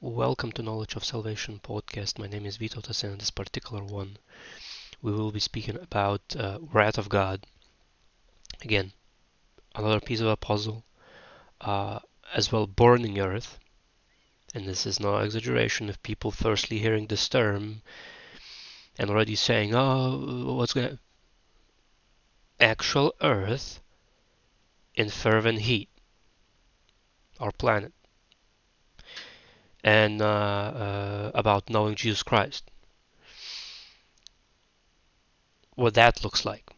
Welcome to Knowledge of Salvation podcast. My name is Vito and in this particular one we will be speaking about uh, wrath of God. Again, another piece of a puzzle, uh, as well burning earth. And this is no exaggeration if people firstly hearing this term and already saying, oh, what's going to... Actual earth in fervent heat, our planet and uh, uh, about knowing Jesus Christ. What that looks like.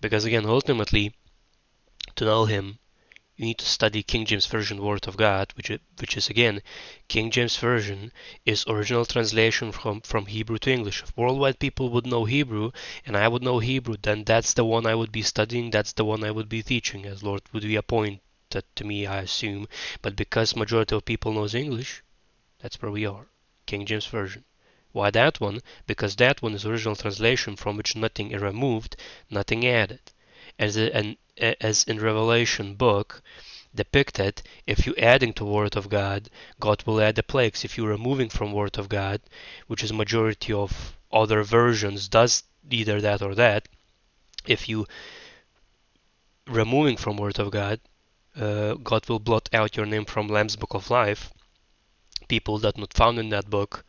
Because again, ultimately, to know Him, you need to study King James Version Word of God, which is, which is again, King James Version is original translation from, from Hebrew to English. If worldwide people would know Hebrew and I would know Hebrew, then that's the one I would be studying, that's the one I would be teaching, as Lord would be appoint, to me, I assume. But because majority of people knows English, that's where we are. King James Version. Why that one? Because that one is original translation from which nothing is removed, nothing added. As, a, an, as in Revelation book depicted, if you adding to Word of God, God will add the plagues. If you removing from Word of God, which is majority of other versions does either that or that, if you removing from Word of God, uh, God will blot out your name from Lamb's Book of Life, people that not found in that book,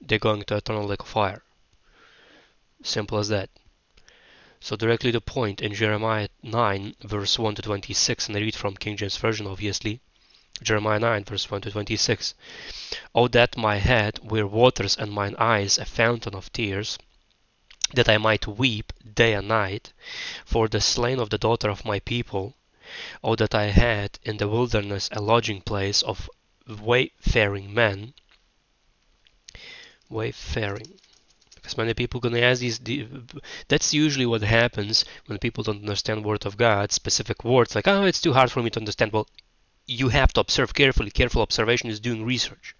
they're going to eternal lake of fire. Simple as that. So directly the point in Jeremiah 9 verse 1 to 26, and I read from King James Version obviously. Jeremiah 9 verse 1 to 26. Oh that my head were waters and mine eyes a fountain of tears, that I might weep day and night for the slain of the daughter of my people, Oh, that I had in the wilderness a lodging place of wayfaring men. Wayfaring. Because many people gonna ask these. That's usually what happens when people don't understand Word of God, specific words like, "Oh, it's too hard for me to understand." Well, you have to observe carefully. Careful observation is doing research.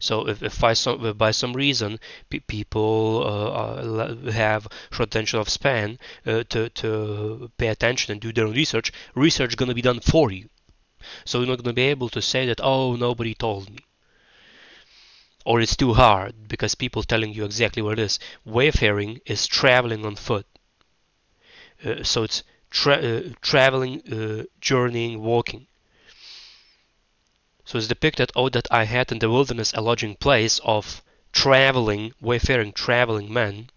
So if, if, by, some, if by some reason people uh, have short attention of span uh, to, to pay attention and do their own research, research is going to be done for you. So you're not going to be able to say that, oh, nobody told me. Or it's too hard because people telling you exactly what it is. Wayfaring is traveling on foot. Uh, so it's tra uh, traveling, uh, journeying, walking. So it's depicted, oh, that I had in the wilderness a lodging place of traveling, wayfaring, traveling men,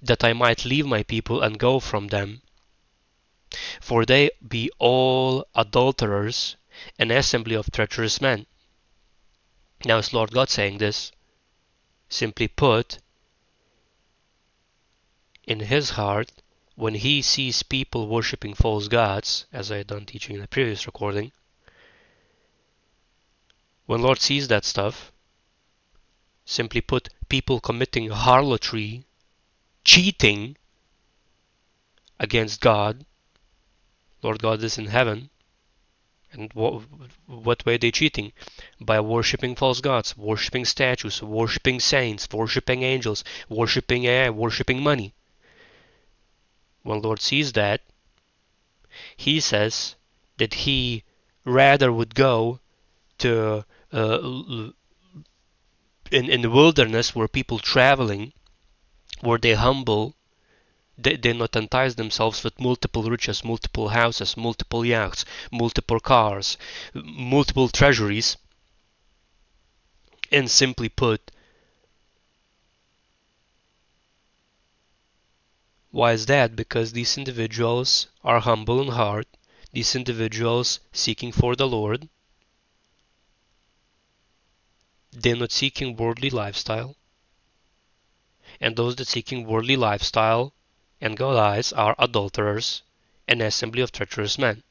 that I might leave my people and go from them. For they be all adulterers, an assembly of treacherous men. Now is Lord God saying this? Simply put, in his heart, when he sees people worshipping false gods, as I had done teaching in the previous recording, when Lord sees that stuff, simply put, people committing harlotry, cheating against God, Lord God is in heaven, and what, what way are they cheating? By worshipping false gods, worshipping statues, worshipping saints, worshipping angels, worshipping air, worshipping money. When Lord sees that, he says that he rather would go to Uh, in in the wilderness where people traveling, where they humble, they, they not entice themselves with multiple riches, multiple houses, multiple yachts, multiple cars, multiple treasuries, and simply put, Why is that? Because these individuals are humble in heart, these individuals seeking for the Lord, they're not seeking worldly lifestyle. And those that seeking worldly lifestyle and God eyes are adulterers, an assembly of treacherous men.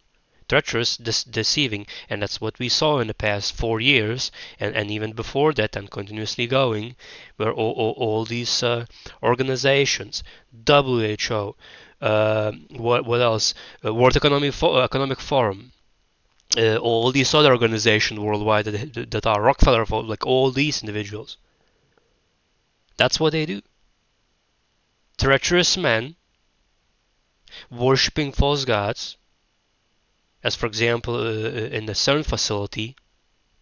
Treacherous, deceiving, and that's what we saw in the past four years, and, and even before that, and continuously going, where all, all, all these uh, organizations, WHO, uh, what, what else, uh, World Economic, Fo Economic Forum, uh, all these other organizations worldwide that, that are Rockefeller, like all these individuals. That's what they do. Treacherous men worshipping false gods, as for example uh, uh in the CERN facility,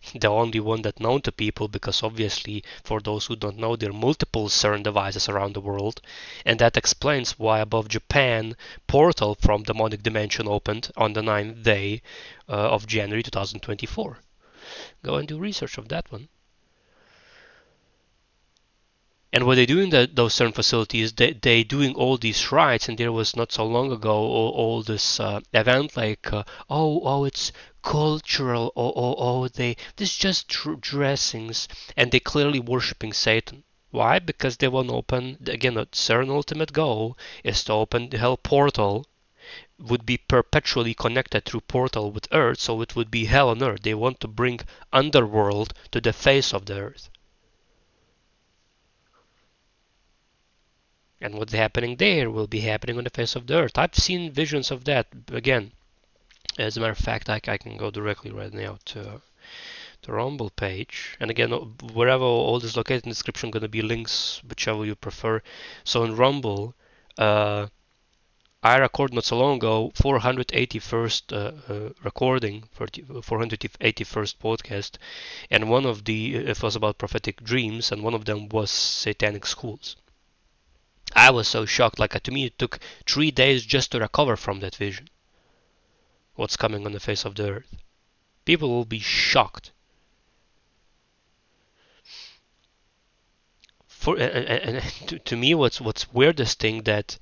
the only one that known to people because obviously for those who don't know there are multiple CERN devices around the world and that explains why above Japan portal from demonic dimension opened on the 9th day of January 2024 go and do research of that one and what they do in the, those CERN facilities, they they doing all these rites, and there was not so long ago all, all this uh, event like, uh, oh oh it's cultural, oh oh oh they this just dressings, and they clearly worshiping Satan. Why? Because they want to open again. CERN ultimate goal is to open the hell portal would be perpetually connected through portal with earth so it would be hell on earth they want to bring underworld to the face of the earth and what's happening there will be happening on the face of the earth. I've seen visions of that again. As a matter of fact, I, I can go directly right now to the Rumble page. And again, wherever all this located in the description, going to be links, whichever you prefer. So in Rumble, uh, I recorded not so long ago 481st uh, uh, recording, 481st podcast, and one of the it was about prophetic dreams, and one of them was satanic schools. I was so shocked. Like to me, it took three days just to recover from that vision. What's coming on the face of the earth? People will be shocked. For and, and to, to me, what's what's weirdest thing that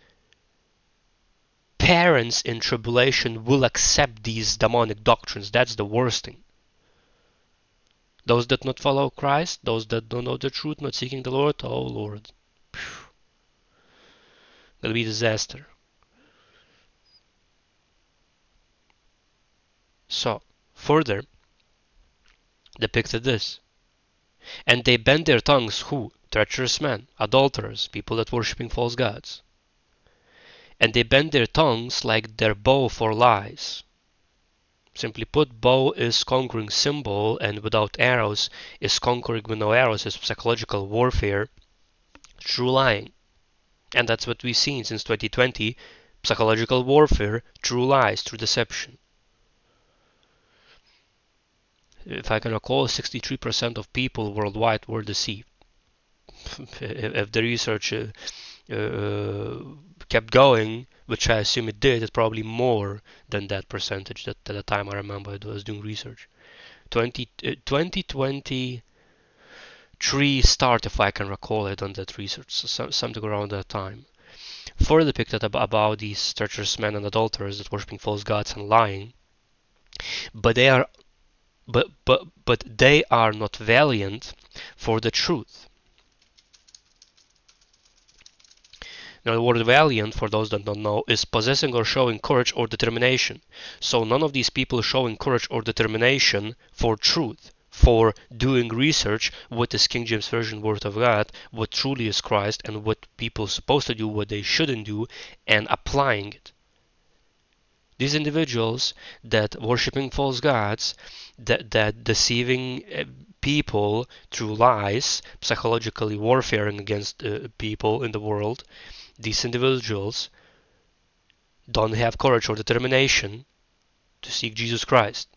parents in tribulation will accept these demonic doctrines. That's the worst thing. Those that not follow Christ, those that don't know the truth, not seeking the Lord, oh Lord. That'll be disaster. So, further depicted this. And they bend their tongues, who? Treacherous men, adulterers, people that worshipping false gods. And they bend their tongues like their bow for lies. Simply put, bow is conquering symbol, and without arrows is conquering with no arrows is psychological warfare, true lying. And that's what we've seen since 2020 psychological warfare through lies, through deception. If I can recall, 63% of people worldwide were deceived. if the research uh, kept going, which I assume it did, it's probably more than that percentage that at the time I remember I was doing research. 20, uh, 2020 start, if I can recall it, on that research, so something around that time. Further depicted about these treacherous men and adulterers that worshiping false gods and lying, but they are, but but but they are not valiant for the truth. Now, the word valiant, for those that don't know, is possessing or showing courage or determination. So, none of these people showing courage or determination for truth for doing research what is King James Version Word of God, what truly is Christ, and what people supposed to do, what they shouldn't do, and applying it. These individuals that worshiping false gods, that, that deceiving uh, people through lies, psychologically warfaring against uh, people in the world, these individuals don't have courage or determination to seek Jesus Christ.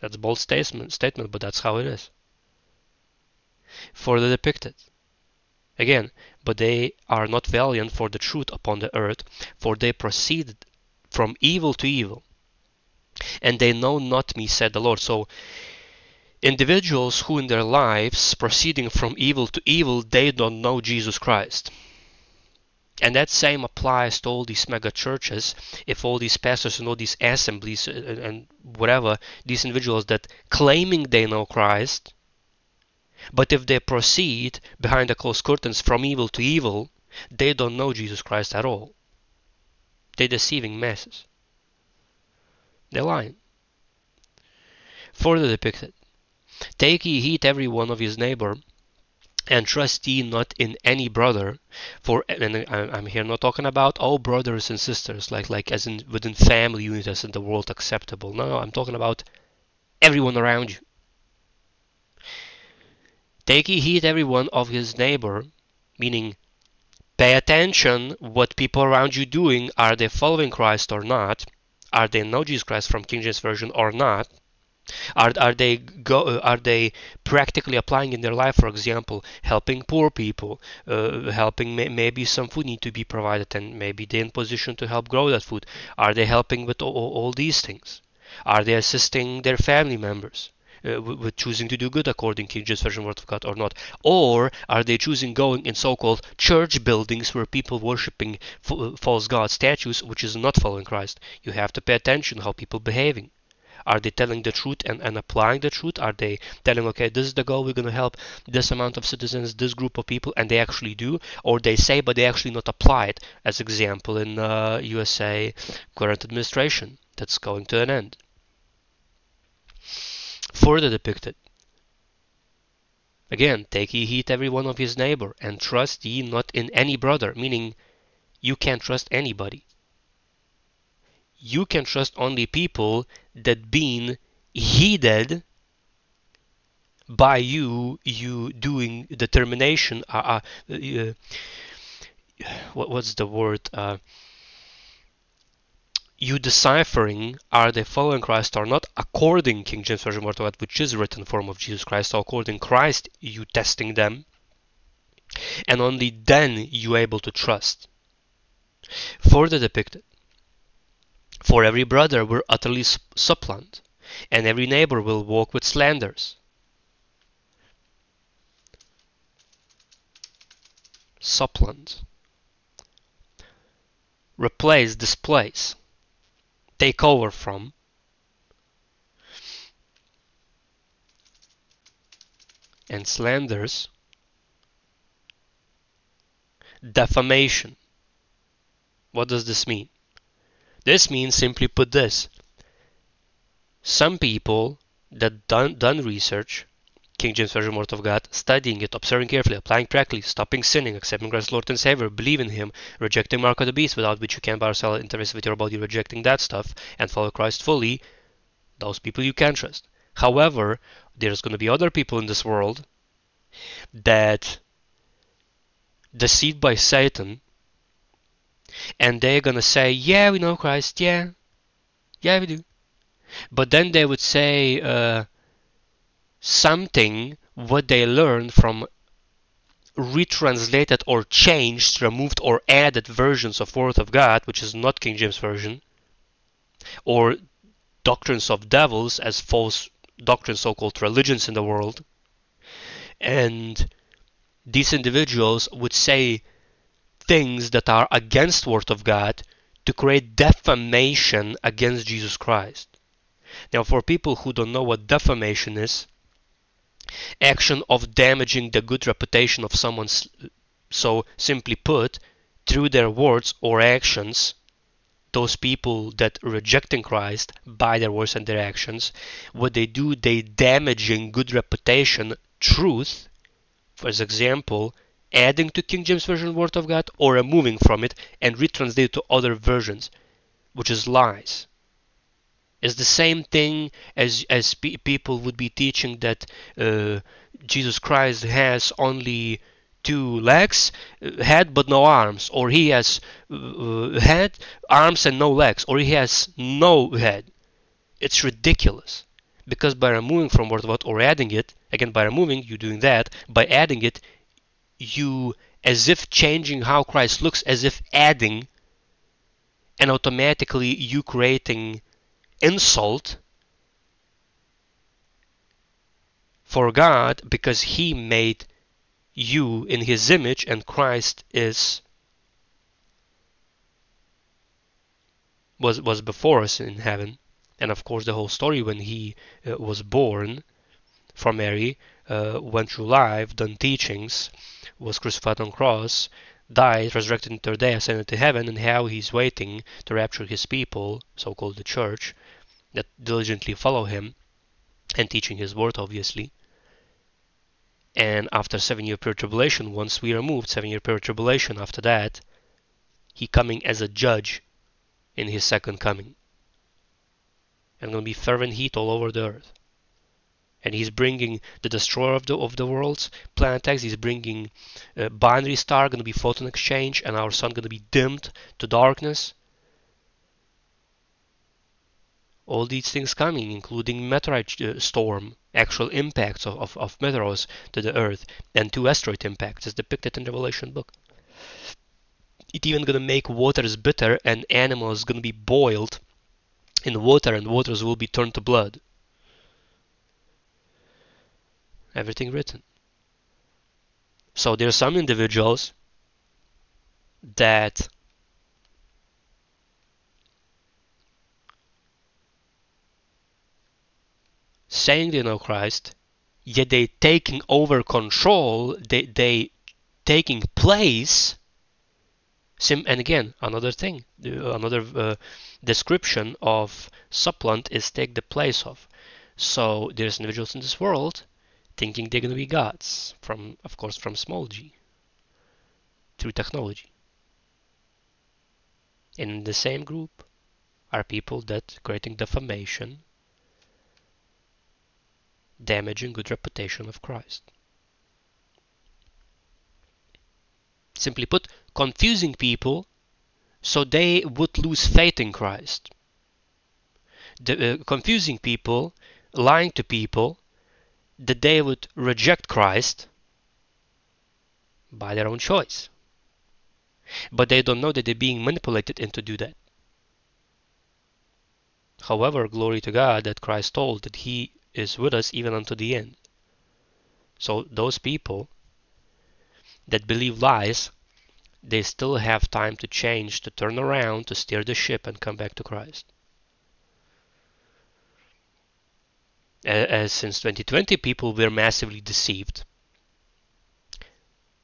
That's a bold statement, statement, but that's how it is. For the depicted. Again, but they are not valiant for the truth upon the earth, for they proceed from evil to evil. And they know not me, said the Lord. So, individuals who in their lives proceeding from evil to evil, they don't know Jesus Christ. And that same applies to all these mega churches. If all these pastors and all these assemblies and, whatever, these individuals that claiming they know Christ, but if they proceed behind the closed curtains from evil to evil, they don't know Jesus Christ at all. They're deceiving masses. They're lying. Further depicted Take ye heed every one of his neighbor and trust ye not in any brother for and i'm here not talking about all brothers and sisters like like as in within family units as in the world acceptable. No no i'm talking about everyone around you. Take heed every one of his neighbor meaning pay attention what people around you doing. Are they following christ or not? Are they know jesus christ from king james version or not Are, are they go, uh, are they practically applying in their life, for example, helping poor people, uh, helping may, maybe some food need to be provided, and maybe they're in position to help grow that food? Are they helping with all, all these things? Are they assisting their family members? Uh, with choosing to do good according to King Version Word of God or not? Or are they choosing going in so-called church buildings where people worshiping false god statues, which is not following Christ? You have to pay attention how people behaving. Are they telling the truth and, and applying the truth? Are they telling, okay, this is the goal, we're going to help this amount of citizens, this group of people, and they actually do? Or they say, but they actually not apply it, as example in uh, USA current administration that's going to an end. Further depicted. Again, take ye heed every one of his neighbor, and trust ye not in any brother, meaning you can't trust anybody you can trust only people that been heeded by you you doing determination uh, uh, uh, what, what's the word uh, you deciphering are they following Christ or not according King James Version Word of which is written form of Jesus Christ so according Christ you testing them and only then you able to trust. Further depicted for every brother will utterly supplant, and every neighbor will walk with slanders. Supplant. Replace, displace. Take over from. And slanders. Defamation. What does this mean? This means simply put this. Some people that done, done research, King James Version Word of God, studying it, observing carefully, applying practically, stopping sinning, accepting Christ Lord and Savior, believe in Him, rejecting Mark of the Beast, without which you can't buy or sell interest with your body, rejecting that stuff, and follow Christ fully, those people you can trust. However, there's going to be other people in this world that, deceived by Satan, and they're gonna say, "Yeah, we know Christ. Yeah, yeah, we do." But then they would say uh, something what they learned from retranslated or changed, removed or added versions of Word of God, which is not King James Version, or doctrines of devils as false doctrines, so-called religions in the world. And these individuals would say things that are against word of God to create defamation against Jesus Christ. Now for people who don't know what defamation is, action of damaging the good reputation of someone so simply put through their words or actions those people that rejecting Christ by their words and their actions what they do they damaging good reputation truth for example adding to King James Version Word of God or removing from it and retranslate to other versions, which is lies. It's the same thing as as pe people would be teaching that uh, Jesus Christ has only two legs, uh, head but no arms, or he has uh, head, arms and no legs, or he has no head. It's ridiculous because by removing from word of God or adding it, again by removing, you're doing that. By adding it, you as if changing how Christ looks, as if adding, and automatically you creating insult for God because He made you in His image and Christ is was was before us in heaven. And of course the whole story when he uh, was born from Mary uh, went through life done teachings was crucified on cross, died, resurrected in third day, ascended to heaven, and how he's waiting to rapture his people, so-called the church, that diligently follow him, and teaching his word, obviously. And after seven-year period tribulation, once we are moved, seven-year period tribulation, after that, he coming as a judge in his second coming. And to be fervent heat all over the earth and he's bringing the destroyer of the of the worlds, Planet X. He's bringing a binary star, going to be photon exchange, and our sun going to be dimmed to darkness. all these things coming, including meteorite uh, storm, actual impacts of, of, of meteors to the Earth, and two asteroid impacts, as depicted in the Revelation book. It even gonna make waters bitter, and animals gonna be boiled in water, and waters will be turned to blood. Everything written. So there are some individuals that saying they know Christ, yet they taking over control, they they taking place. Sim and again another thing, another uh, description of supplant is take the place of. So there's individuals in this world thinking they're gonna be gods from, of course, from small g through technology. In the same group are people that creating defamation damaging good reputation of Christ. Simply put, confusing people so they would lose faith in Christ. The, uh, confusing people, lying to people, that they would reject Christ by their own choice. But they don't know that they're being manipulated into do that. However, glory to God that Christ told that He is with us even unto the end. So those people that believe lies, they still have time to change, to turn around, to steer the ship and come back to Christ. As since 2020, people were massively deceived.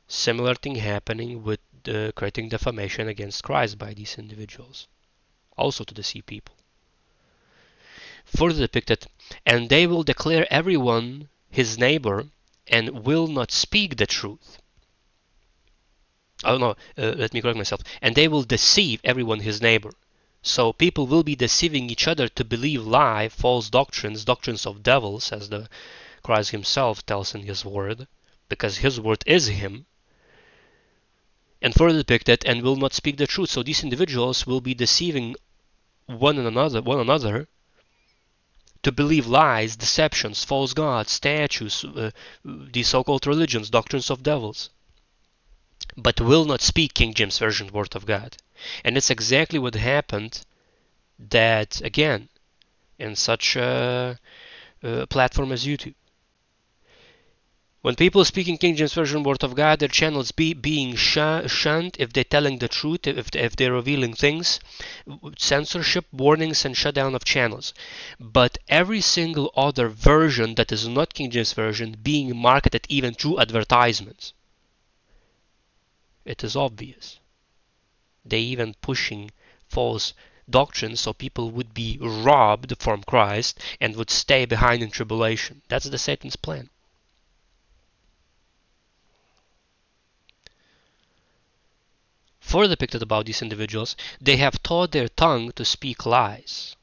Similar thing happening with the creating defamation against Christ by these individuals, also to deceive people further depicted, and they will declare everyone his neighbor and will not speak the truth. Oh no, uh, let me correct myself. And they will deceive everyone his neighbor. So people will be deceiving each other to believe lie, false doctrines, doctrines of devils, as the Christ himself tells in his word, because his word is him. And further depicted, and will not speak the truth. So these individuals will be deceiving one another, one another, to believe lies, deceptions, false gods, statues, uh, these so-called religions, doctrines of devils, but will not speak King James Version Word of God. And it's exactly what happened that, again, in such a, a platform as YouTube. When people speaking King James Version Word of God, their channels be being shunned if they're telling the truth, if, if they're revealing things, censorship, warnings, and shutdown of channels. But every single other version that is not King James Version being marketed even through advertisements. It is obvious. They even pushing false doctrines so people would be robbed from Christ and would stay behind in tribulation. That's the Satan's plan. further depicted about these individuals, they have taught their tongue to speak lies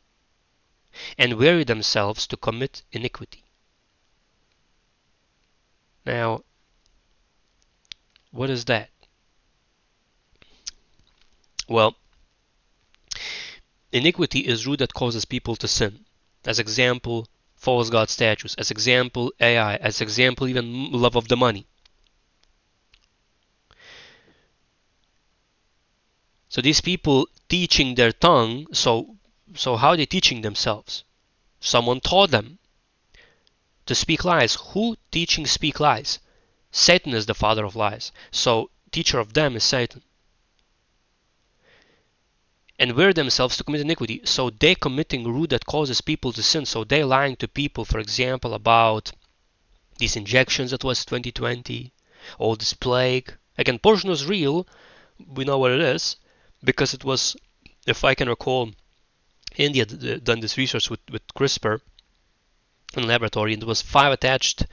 and weary themselves to commit iniquity. Now, what is that? Well, iniquity is root that causes people to sin. As example, false god statues. As example, AI. As example, even love of the money. So these people teaching their tongue, so so how are they teaching themselves? Someone taught them to speak lies. Who teaching speak lies? Satan is the father of lies. So teacher of them is Satan. And wear themselves to commit iniquity. So they committing root that causes people to sin. So they lying to people, for example, about these injections that was 2020, all this plague. Again, portion was real. We know what it is because it was, if I can recall, India done this research with, with CRISPR in laboratory, and there was five attached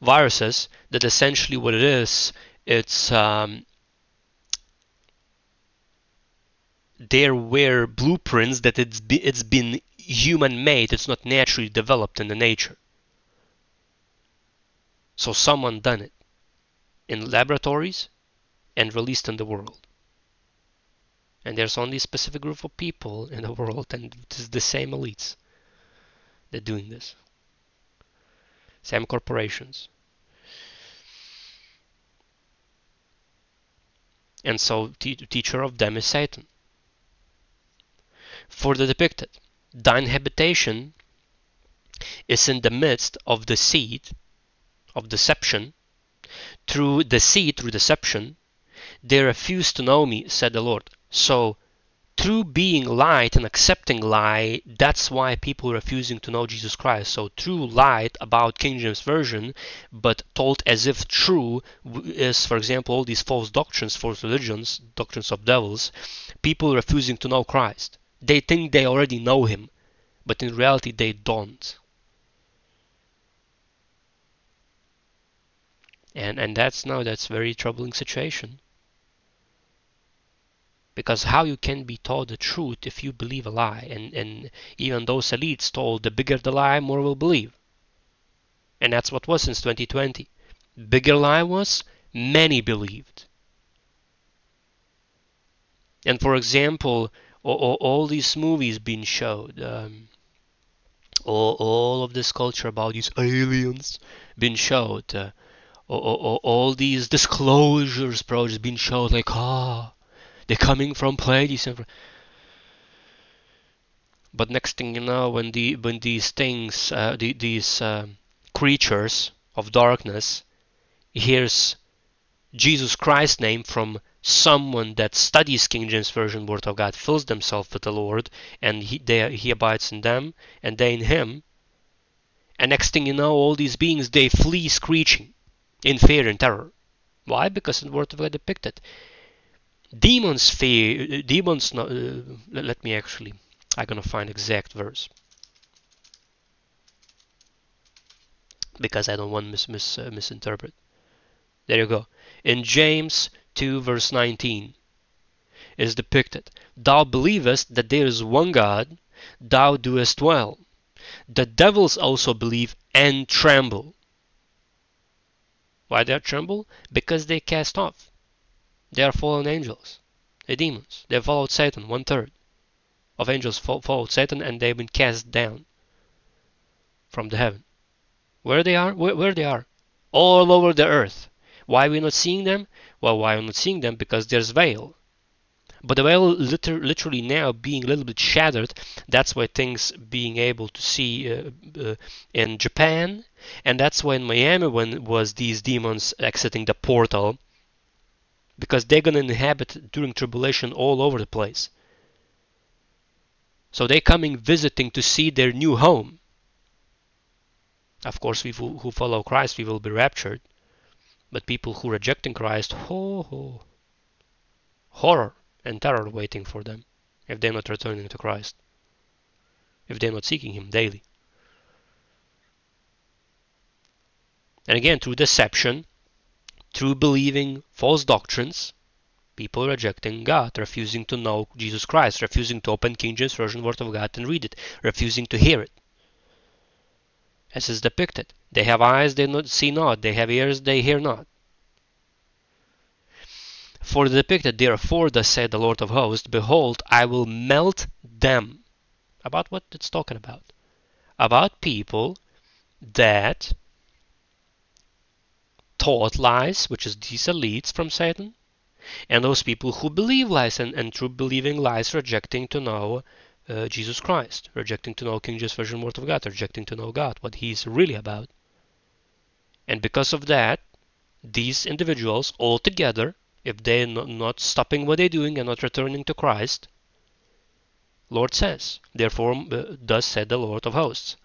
viruses that essentially what it is, it's um, there were blueprints that it's be, it's been human made. It's not naturally developed in the nature. So someone done it in laboratories and released in the world and there's only a specific group of people in the world and it's the same elites that doing this. Same corporations. And so teacher of them is Satan. For the depicted, thine habitation is in the midst of the seed of deception. Through deceit, through deception, they refuse to know me, said the Lord. So through being light and accepting lie, that's why people are refusing to know Jesus Christ. So true light about King James Version, but told as if true is, for example, all these false doctrines, false religions, doctrines of devils, people refusing to know Christ. They think they already know him, but in reality they don't. And and that's now that's very troubling situation. Because how you can be told the truth if you believe a lie? And, and even those elites told the bigger the lie more will believe. And that's what was since 2020 bigger lie was many believed. And for example all, these movies being showed um, all, of this culture about these aliens being showed uh, all, these disclosures projects being showed like ah they're coming from Pleiades. But next thing you know, when the when these things, uh, the, these uh, creatures of darkness, hears Jesus Christ's name from someone that studies King James Version Word of God, fills themselves with the Lord, and he, they, he abides in them, and they in him. And next thing you know, all these beings they flee screeching in fear and terror. Why? Because the Word of God depicted demons fear demons uh, let me actually I'm gonna find exact verse because I don't want mis, mis uh, misinterpret there you go in James 2 verse 19 is depicted thou believest that there is one God thou doest well the devils also believe and tremble why they tremble because they cast off they are fallen angels. They're demons. They followed Satan, one third of angels followed Satan and they've been cast down from the heaven. Where they are? Where, where they are? All over the earth. Why are we not seeing them? Well, why we not seeing them? Because there's veil. But the veil liter literally now being a little bit shattered, that's why things being able to see uh, uh, in Japan, and that's why in Miami when was these demons exiting the portal, because they're to inhabit during tribulation all over the place. So they're coming visiting to see their new home. Of course, we who follow Christ, we will be raptured. But people who rejecting Christ, ho ho, horror and terror waiting for them if they're not returning to Christ, if they're not seeking Him daily. And again, through deception, through believing false doctrines, people rejecting God, refusing to know Jesus Christ, refusing to open King James Version Word of God and read it, refusing to hear it. As is depicted, they have eyes they not see not, they have ears they hear not. For the depicted, therefore, thus said the Lord of hosts, Behold, I will melt them. About what it's talking about? About people that taught lies, which is these elites from Satan, and those people who believe lies and, and through believing lies rejecting to know uh, Jesus Christ, rejecting to know King James Version Word of God, rejecting to know God, what He's really about. And because of that, these individuals all together, if they're not, not stopping what they're doing and not returning to Christ, Lord says, therefore, uh, thus said the Lord of hosts,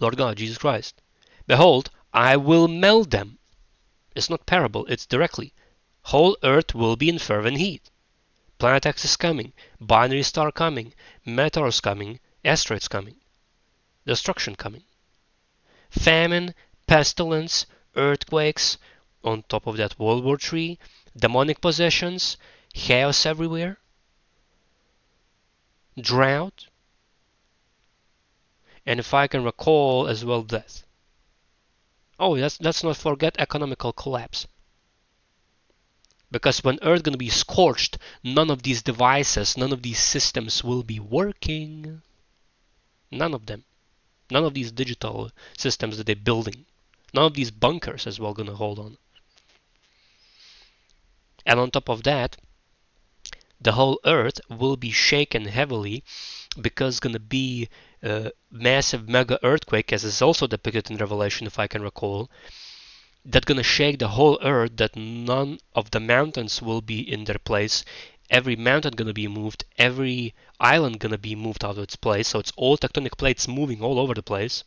Lord God, Jesus Christ, Behold, I will melt them. It's not parable, it's directly. Whole Earth will be in fervent heat. Planet X is coming, binary star coming, meteors coming, asteroids coming, destruction coming. Famine, pestilence, earthquakes, on top of that World War III, demonic possessions, chaos everywhere, drought, and if I can recall as well death. Oh, let's, let's not forget economical collapse. Because when Earth going to be scorched, none of these devices, none of these systems will be working. None of them. None of these digital systems that they're building, none of these bunkers as well gonna hold on. And on top of that, the whole earth will be shaken heavily because gonna be a massive mega earthquake, as is also depicted in Revelation, if I can recall, that gonna shake the whole earth. That none of the mountains will be in their place. Every mountain gonna be moved. Every island gonna be moved out of its place. So it's all tectonic plates moving all over the place.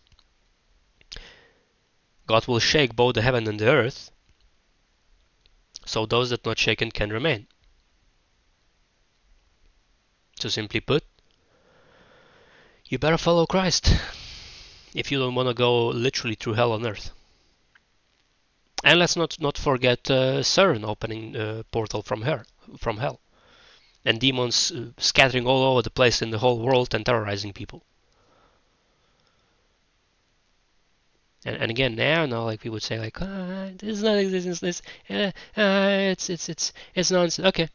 God will shake both the heaven and the earth. So those that not shaken can remain. So simply put, you better follow Christ if you don't want to go literally through hell on earth. And let's not not forget uh, CERN opening a portal from her from hell, and demons uh, scattering all over the place in the whole world and terrorizing people. And, and again, now, now, like we would say, like, ah, this is not existence. This, uh, uh, it's it's it's it's nonsense. Okay,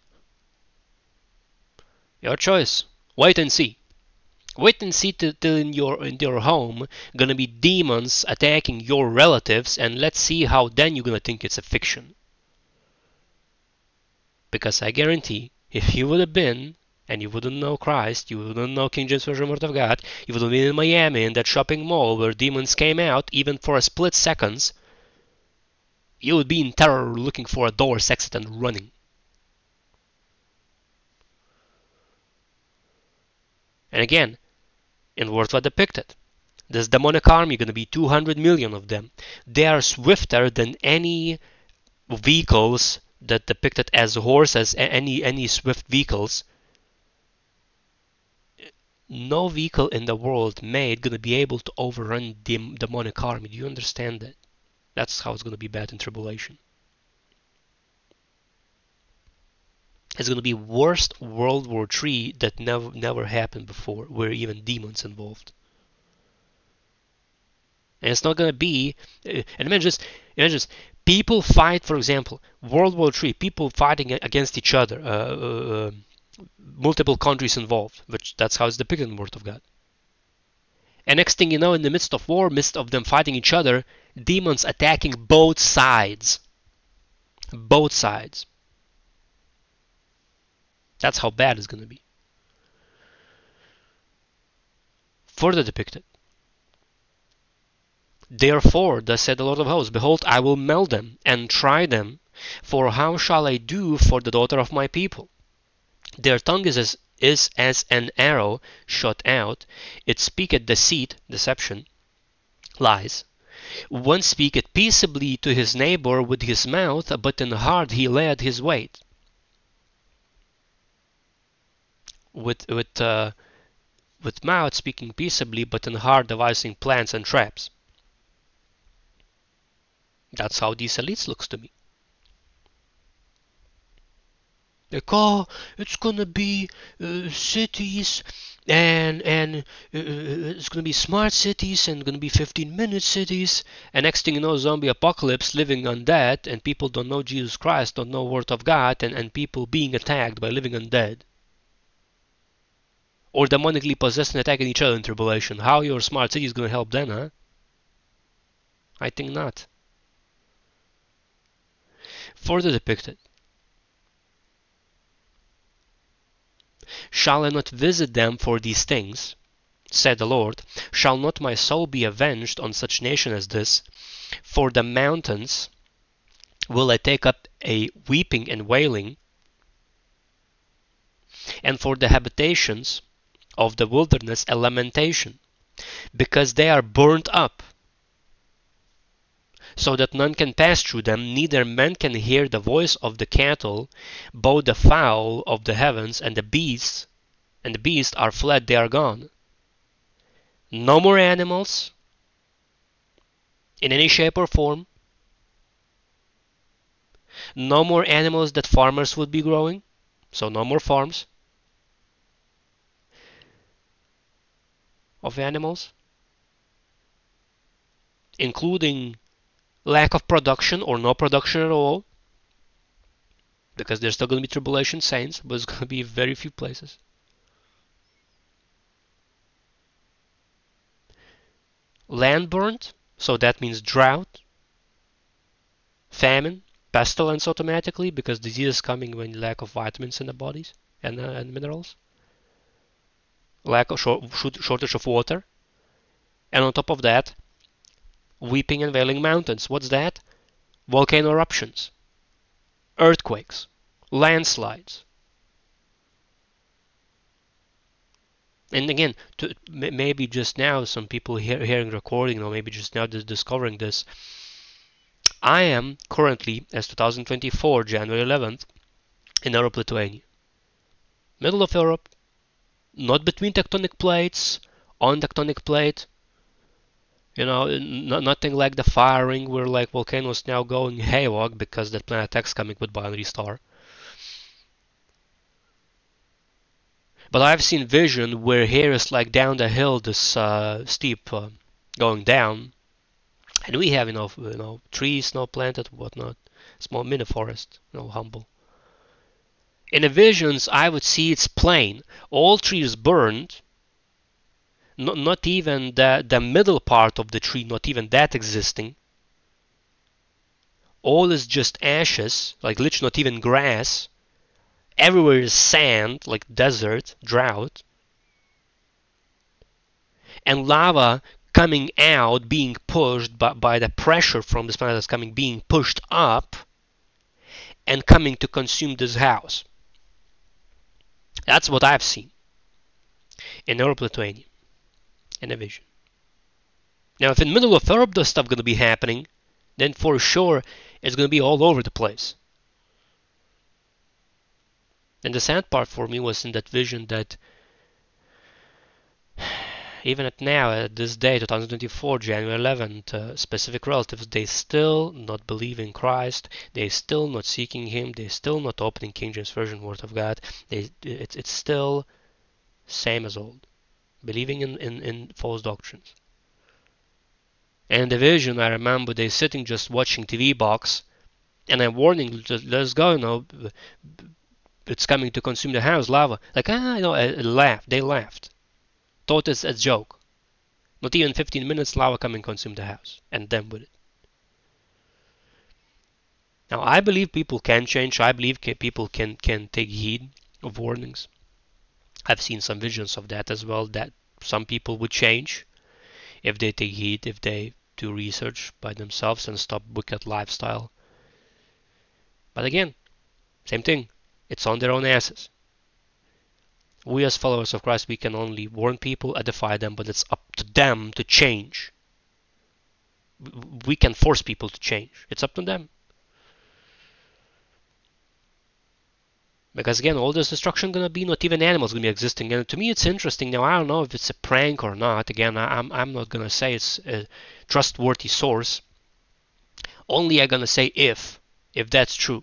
your choice. Wait and see. Wait and see till, in your in your home gonna be demons attacking your relatives, and let's see how then you're gonna think it's a fiction. Because I guarantee, if you would have been and you wouldn't know Christ, you wouldn't know King James Version Word of God, you would have been in Miami in that shopping mall where demons came out, even for a split seconds, you would be in terror looking for a door exit and running. And again, in what depicted. This demonic army going to be 200 million of them. They are swifter than any vehicles that depicted as horses, any any swift vehicles. No vehicle in the world made going to be able to overrun the demonic army. Do you understand that? That's how it's going to be bad in tribulation. It's going to be worst World War III that never never happened before, where even demons involved. And it's not going to be. Uh, and imagine just, imagine just people fight. For example, World War III, people fighting against each other, uh, uh, multiple countries involved, which that's how it's depicted in Word of God. And next thing you know, in the midst of war, midst of them fighting each other, demons attacking both sides. Both sides. That's how bad it's going to be. Further depicted. Therefore, thus said the Lord of hosts, Behold, I will melt them and try them, for how shall I do for the daughter of my people? Their tongue is as, is as an arrow shot out, it speaketh deceit, deception, lies. One speaketh peaceably to his neighbor with his mouth, but in heart he layeth his wait. With with uh, with mouth speaking peaceably, but in heart devising plans and traps. That's how these elites looks to me. Like, oh, it's gonna be uh, cities, and and uh, it's gonna be smart cities, and gonna be 15-minute cities, and next thing you know, zombie apocalypse, living on and people don't know Jesus Christ, don't know Word of God, and and people being attacked by living undead or demonically possessed and attacking each other in tribulation. How your smart city is going to help then, huh? I think not. Further depicted. Shall I not visit them for these things? said the Lord. Shall not my soul be avenged on such nation as this? For the mountains will I take up a weeping and wailing, and for the habitations of the wilderness a lamentation, because they are burnt up, so that none can pass through them, neither man can hear the voice of the cattle, both the fowl of the heavens and the beasts, and the beasts are fled, they are gone. No more animals in any shape or form. No more animals that farmers would be growing, so no more farms. Of animals, including lack of production or no production at all, because there's still going to be tribulation saints, but it's going to be very few places. land burned, so that means drought, famine, pestilence automatically because disease is coming when lack of vitamins in the bodies and, uh, and minerals, lack of shortage of water, and on top of that, weeping and wailing mountains. What's that? Volcano eruptions, earthquakes, landslides. And again, to, maybe just now, some people hear, hearing recording, or maybe just now discovering this. I am currently, as 2024, January 11th, in Europe, Lithuania. Middle of Europe, not between tectonic plates, on tectonic plate, you know, nothing like the firing where like volcanoes now going haywire because that planet X coming with binary star. But I've seen vision where here is like down the hill, this uh, steep uh, going down, and we have know, you know trees, know, planted, whatnot, small mini forest, you know, humble. In the visions, I would see it's plain, all trees burned, not, even the, the middle part of the tree, not even that existing. All is just ashes, like literally not even grass. Everywhere is sand, like desert, drought. And lava coming out, being pushed by, by the pressure from this planet that's coming, being pushed up and coming to consume this house. That's what I've seen in Europe, Lithuania and a vision. Now, if in the middle of Europe this stuff going to be happening, then for sure it's going to be all over the place. And the sad part for me was in that vision that even at now, at this day, 2024, January 11th, uh, specific relatives, they still not believe in Christ. They still not seeking Him. They still not opening King James Version Word of God. They, it's, it's still same as old believing in, in, in false doctrines. And the vision, I remember they sitting just watching TV box, and I'm warning, let's go, you know, it's coming to consume the house, lava. Like, ah, you know, I laughed, they laughed. Thought it's a joke. Not even 15 minutes, lava come and consume the house, and then with it. Now, I believe people can change. I believe people can, can take heed of warnings. I've seen some visions of that as well, that some people would change if they take heed, if they do research by themselves and stop wicked lifestyle. But again, same thing, it's on their own asses. We as followers of Christ, we can only warn people, edify them, but it's up to them to change. We can force people to change. It's up to them. Because again, all this destruction gonna be not even animals gonna be existing. And to me, it's interesting. Now I don't know if it's a prank or not. Again, I, am I'm not gonna say it's a trustworthy source. Only I'm gonna say if if that's true.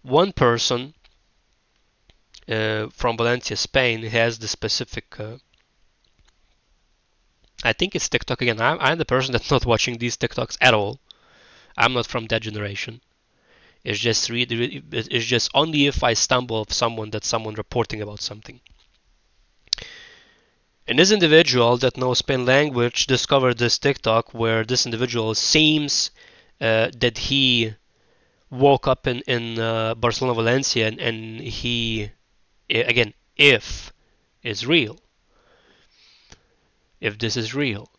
One person uh, from Valencia, Spain, has the specific. Uh, I think it's TikTok again. I'm, I'm the person that's not watching these TikToks at all. I'm not from that generation. It's just really, it's just only if I stumble of someone that someone reporting about something. And this individual that knows Spain language discovered this TikTok where this individual seems uh, that he woke up in in uh, Barcelona, Valencia, and, and he again, if is real, if this is real,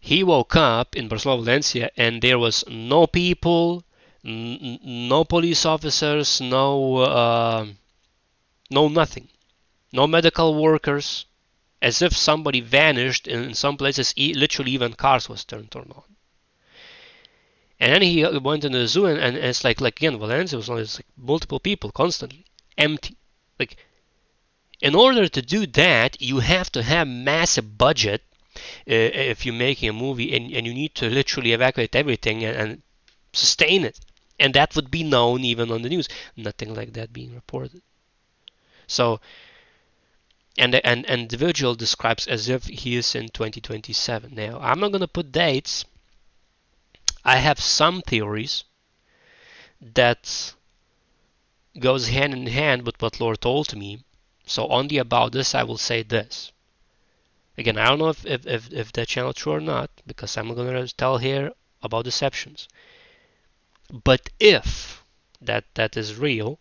he woke up in Barcelona, Valencia, and there was no people, no police officers, no uh, no nothing, no medical workers, as if somebody vanished. In some places, literally even cars was turned on. And then he went in the zoo, and, and it's like like again, Valencia was like multiple people constantly, empty. Like, in order to do that, you have to have massive budget. Uh, if you're making a movie, and, and you need to literally evacuate everything and, and sustain it and that would be known even on the news. Nothing like that being reported. So, and and and individual describes as if he is in 2027. Now, I'm not going to put dates. I have some theories that goes hand in hand with what Lord told me. So on the about this, I will say this. Again, I don't know if, if, if, if that channel true or not, because I'm going to tell here about deceptions. But if that that is real,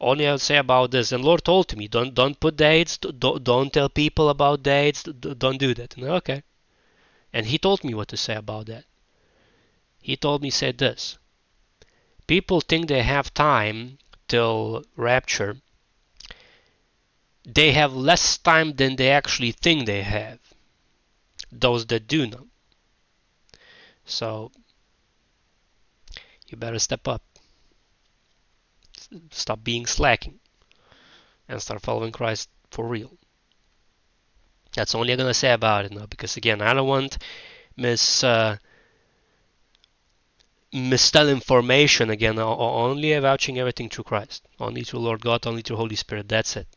only I'll say about this. And Lord told to me, don't don't put dates, don't don't tell people about dates, don't do that. And okay. And he told me what to say about that. He told me said this. People think they have time till rapture. They have less time than they actually think they have. Those that do know. So you better step up stop being slacking and start following Christ for real. That's only I'm gonna say about it now, because again, I don't want miss uh, mistel information again. Only avouching everything through Christ, only through Lord God, only through Holy Spirit. That's it.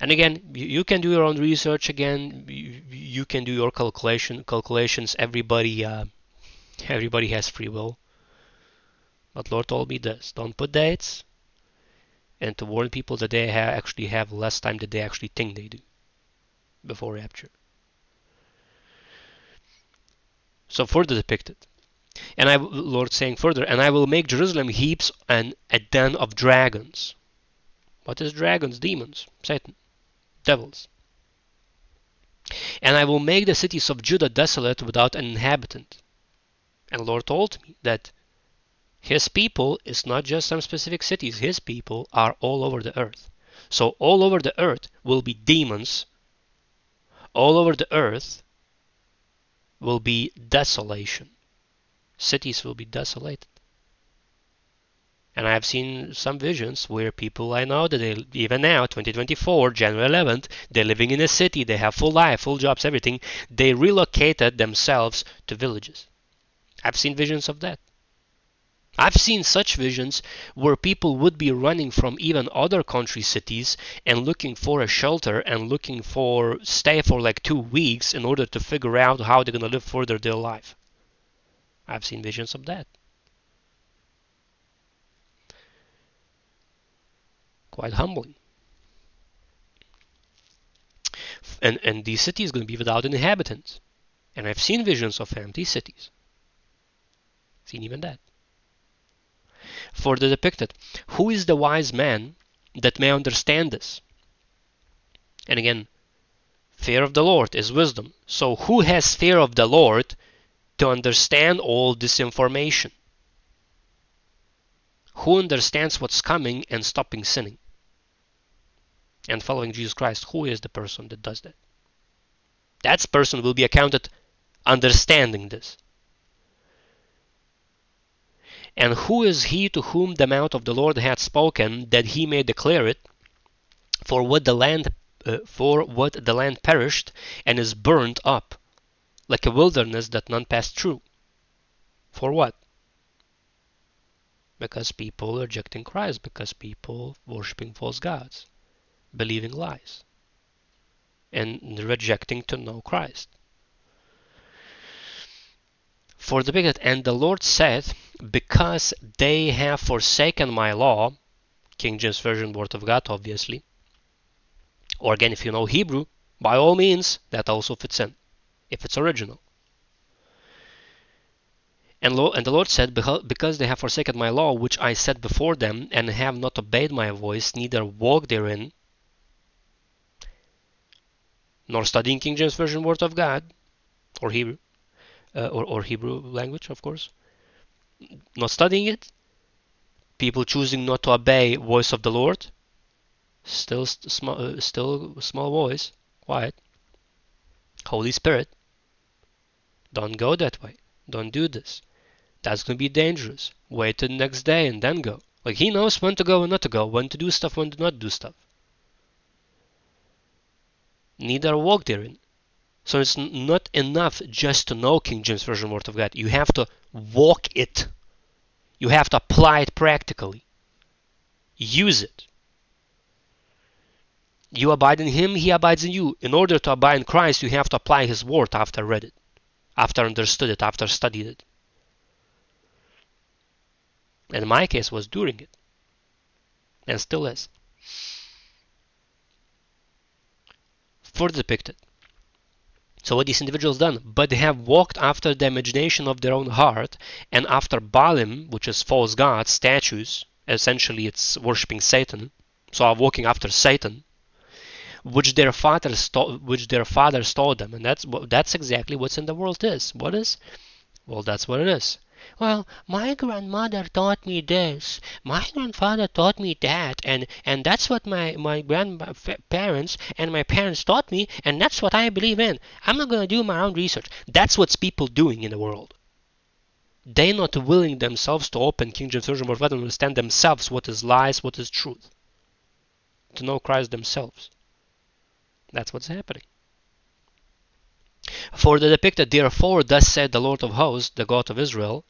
And again, you can do your own research. Again, you, can do your calculation calculations. Everybody, uh, everybody has free will. But Lord told me this don't put dates and to warn people that they actually have less time than they actually think they do before rapture. So further depicted. And I, Lord saying further, and I will make Jerusalem heaps and a den of dragons. What is dragons? Demons, Satan, devils. And I will make the cities of Judah desolate without an inhabitant. And Lord told me that his people is not just some specific cities, his people are all over the earth. So, all over the earth will be demons, all over the earth will be desolation. Cities will be desolated. And I have seen some visions where people I know that they, even now, 2024, January 11th, they're living in a city, they have full life, full jobs, everything. They relocated themselves to villages. I've seen visions of that. I've seen such visions where people would be running from even other country cities and looking for a shelter and looking for stay for like two weeks in order to figure out how they're going to live further their life. I've seen visions of that. Quite humbling. And, and the city is going to be without inhabitants. And I've seen visions of empty cities. Seen even that for the depicted. Who is the wise man that may understand this? And again, fear of the Lord is wisdom. So who has fear of the Lord to understand all this information? Who understands what's coming and stopping sinning? And following Jesus Christ, who is the person that does that? That person will be accounted understanding this. And who is he to whom the mouth of the Lord hath spoken, that he may declare it? For what the land, uh, for what the land perished and is burnt up, like a wilderness that none passed through. For what? Because people are rejecting Christ, because people worshiping false gods, believing lies, and rejecting to know Christ. For the wicked, and the Lord said, because they have forsaken my law, King James Version Word of God, obviously. Or again, if you know Hebrew, by all means, that also fits in, if it's original. And, lo- and the Lord said, Because they have forsaken my law, which I set before them, and have not obeyed my voice, neither walked therein, nor studying King James Version Word of God, or Hebrew, uh, or, or Hebrew language, of course, not studying it, people choosing not to obey voice of the Lord, still small, uh, still small voice, quiet. Holy Spirit, don't go that way. Don't do this. That's going to be dangerous. Wait till the next day and then go. Like he knows when to go and not to go, when to do stuff, when to not do stuff. Neither walk therein. So it's not enough just to know King James Version Word of God. You have to walk it. You have to apply it practically. Use it. You abide in Him, He abides in you. In order to abide in Christ, you have to apply His Word after read it, after understood it, after studied it. And my case was during it. And still is. further depicted. So what these individuals done, but they have walked after the imagination of their own heart, and after Baalim, which is false gods, statues, essentially it's worshipping Satan. So are walking after Satan, which their fathers taught, which their fathers taught them, and that's that's exactly what's in the world is. What is? Well, that's what it is. Well, my grandmother taught me this, my grandfather taught me that, and, and that's what my, my grandparents and my parents taught me, and that's what I believe in. I'm not to do my own research. That's what's people doing in the world. They're not willing themselves to open King James Version God and understand themselves what is lies, what is truth. To know Christ themselves. That's what's happening. For the depicted, therefore, thus said the Lord of hosts, the God of Israel,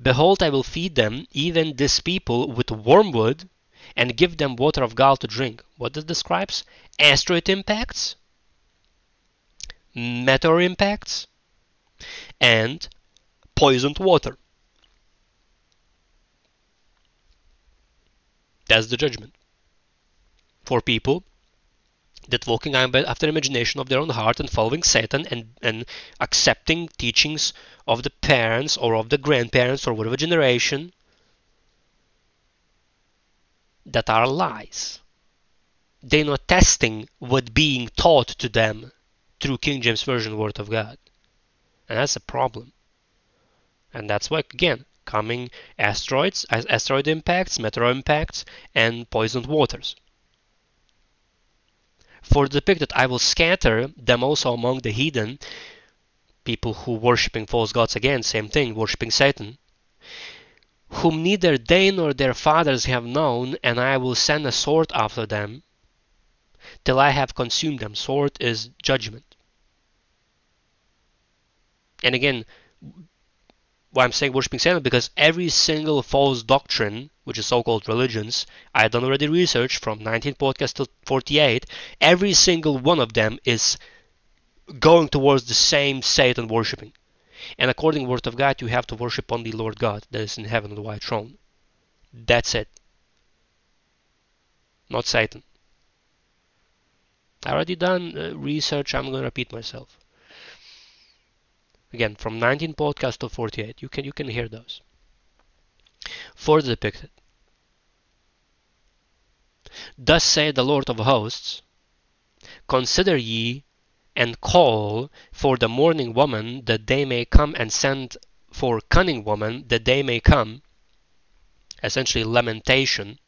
Behold, I will feed them, even this people, with wormwood, and give them water of gall to drink. What this describes? Asteroid impacts, meteor impacts, and poisoned water. That's the judgment for people that walking after imagination of their own heart and following Satan and, and accepting teachings of the parents or of the grandparents or whatever generation that are lies. They're not testing what being taught to them through King James Version Word of God. And that's a problem. And that's why, again, coming asteroids, as asteroid impacts, meteor impacts, and poisoned waters. For the depicted, I will scatter them also among the heathen, people who worshipping false gods again, same thing, worshipping Satan, whom neither they nor their fathers have known, and I will send a sword after them, till I have consumed them. Sword is judgment. And again, why I'm saying worshipping Satan because every single false doctrine, which is so-called religions, I have done already research from 19 podcast to 48, every single one of them is going towards the same Satan worshipping. And according to the word of God, you have to worship only Lord God that is in heaven on the white throne. That's it. Not Satan. I already done uh, research. I'm going to repeat myself. Again, from 19 podcasts to 48, you can you can hear those. For the depicted. Thus saith the Lord of hosts, Consider ye and call for the mourning woman that they may come and send for cunning woman that they may come essentially lamentation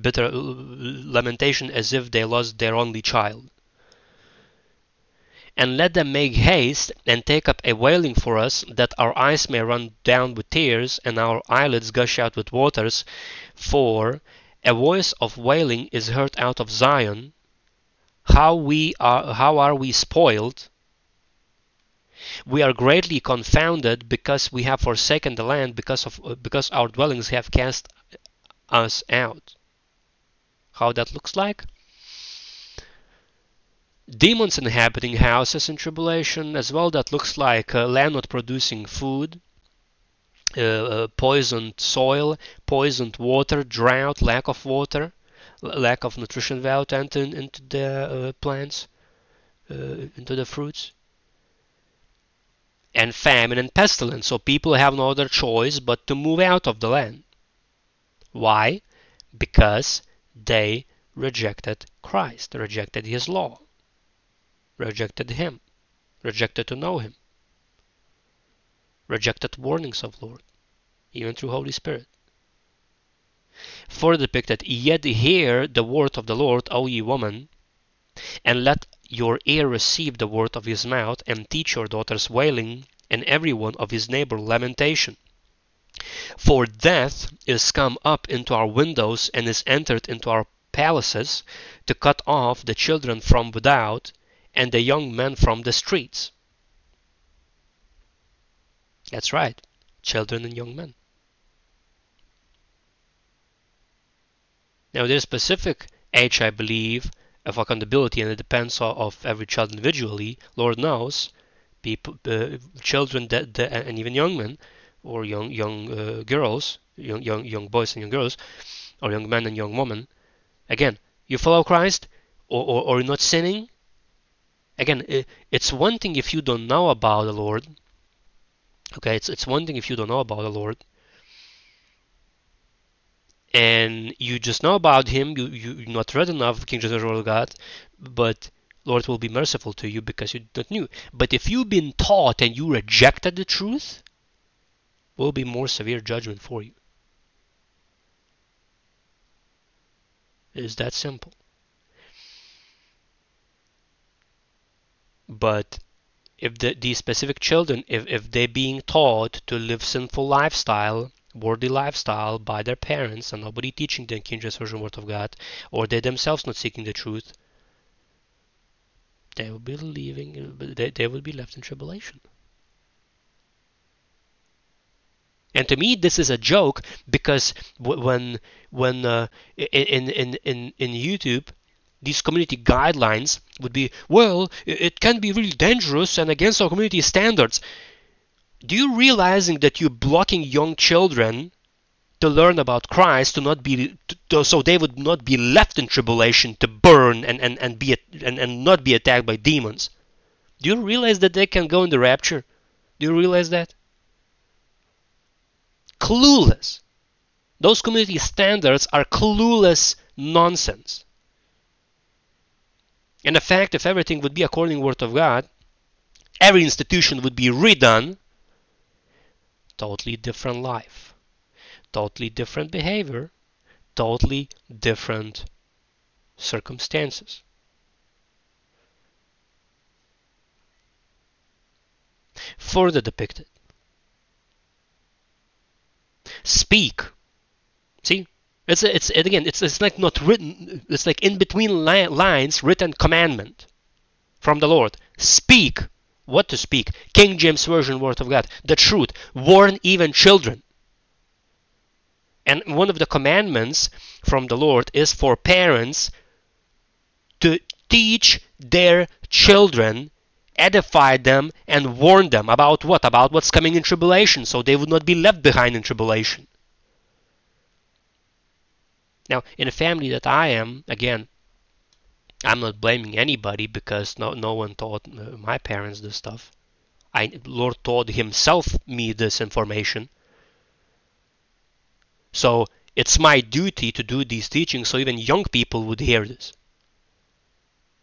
bitter uh, lamentation as if they lost their only child and let them make haste and take up a wailing for us, that our eyes may run down with tears, and our eyelids gush out with waters. For a voice of wailing is heard out of Zion. How we are how are we spoiled? We are greatly confounded because we have forsaken the land, because of because our dwellings have cast us out. How that looks like? demons inhabiting houses in tribulation as well that looks like uh, land not producing food uh, uh, poisoned soil poisoned water drought lack of water lack of nutrition value to enter into the uh, plants uh, into the fruits and famine and pestilence. So people have no other choice but to move out of the land. Why? Because they rejected Christ rejected his law rejected him, rejected to know him, rejected warnings of Lord, even through Holy Spirit. Further depicted, Yet hear the word of the Lord, O ye woman, and let your ear receive the word of his mouth, and teach your daughters wailing, and every one of his neighbor lamentation. For death is come up into our windows, and is entered into our palaces, to cut off the children from without, and the young men from the streets. That's right, children and young men. Now there's specific age, I believe, of accountability, and it depends on, of every child individually. Lord knows, people, uh, children, and even young men or young young uh, girls, young young young boys and young girls, or young men and young women. Again, you follow Christ, or, or, or you're not sinning, again, it's one thing if you don't know about the Lord. Okay, it's it's one thing if you don't know about the Lord, and you just know about Him. You you not read enough King Word of God, but Lord will be merciful to you because you don't knew. But if you've been taught and you rejected the truth, will be more severe judgment for you. It is that simple. But if the, these specific children, if, if they're being taught to live sinful lifestyle, worldly lifestyle by their parents and nobody teaching them King James Version Word of God, or they themselves not seeking the truth, they will be leaving, they, they will be left in tribulation. And to me, this is a joke because when when uh, in in in in YouTube, these community guidelines would be well, it can be really dangerous and against our community standards. Do you realizing that you're blocking young children to learn about Christ, to not be to, so they would not be left in tribulation to burn and and and be and, and not be attacked by demons? Do you realize that they can go in the rapture? Do you realize that? clueless. Those community standards are clueless nonsense. And the fact, if everything would be according to the Word of God, every institution would be redone, totally different life, totally different behavior, totally different circumstances. Further depicted speak. See, it's it's it, again it's it's like not written. It's like in between li- lines, written commandment from the Lord. Speak. What to speak? King James Version Word of God. The truth. Warn even children. And one of the commandments from the Lord is for parents to teach their children edify them and warn them about what? About what's coming in tribulation, so they would not be left behind in tribulation. Now, in a family that I am, again, I'm not blaming anybody because no, no one taught my parents this stuff. I, Lord taught Himself me this information. So it's my duty to do these teachings so even young people would hear this.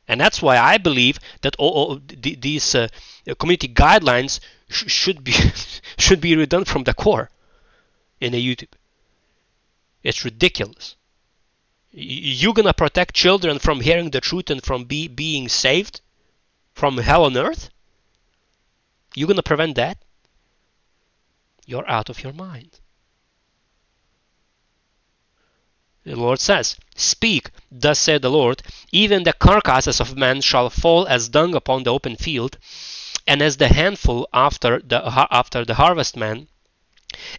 And that's why I believe that all, all these uh, community guidelines sh should be should be redone from the core in a YouTube. It's ridiculous. You're gonna protect children from hearing the truth and from be, being saved from hell on earth? You're gonna prevent that? You're out of your mind. The Lord says, Speak, thus said the Lord, even the carcasses of men shall fall as dung upon the open field, and as the handful after the, after the harvestman,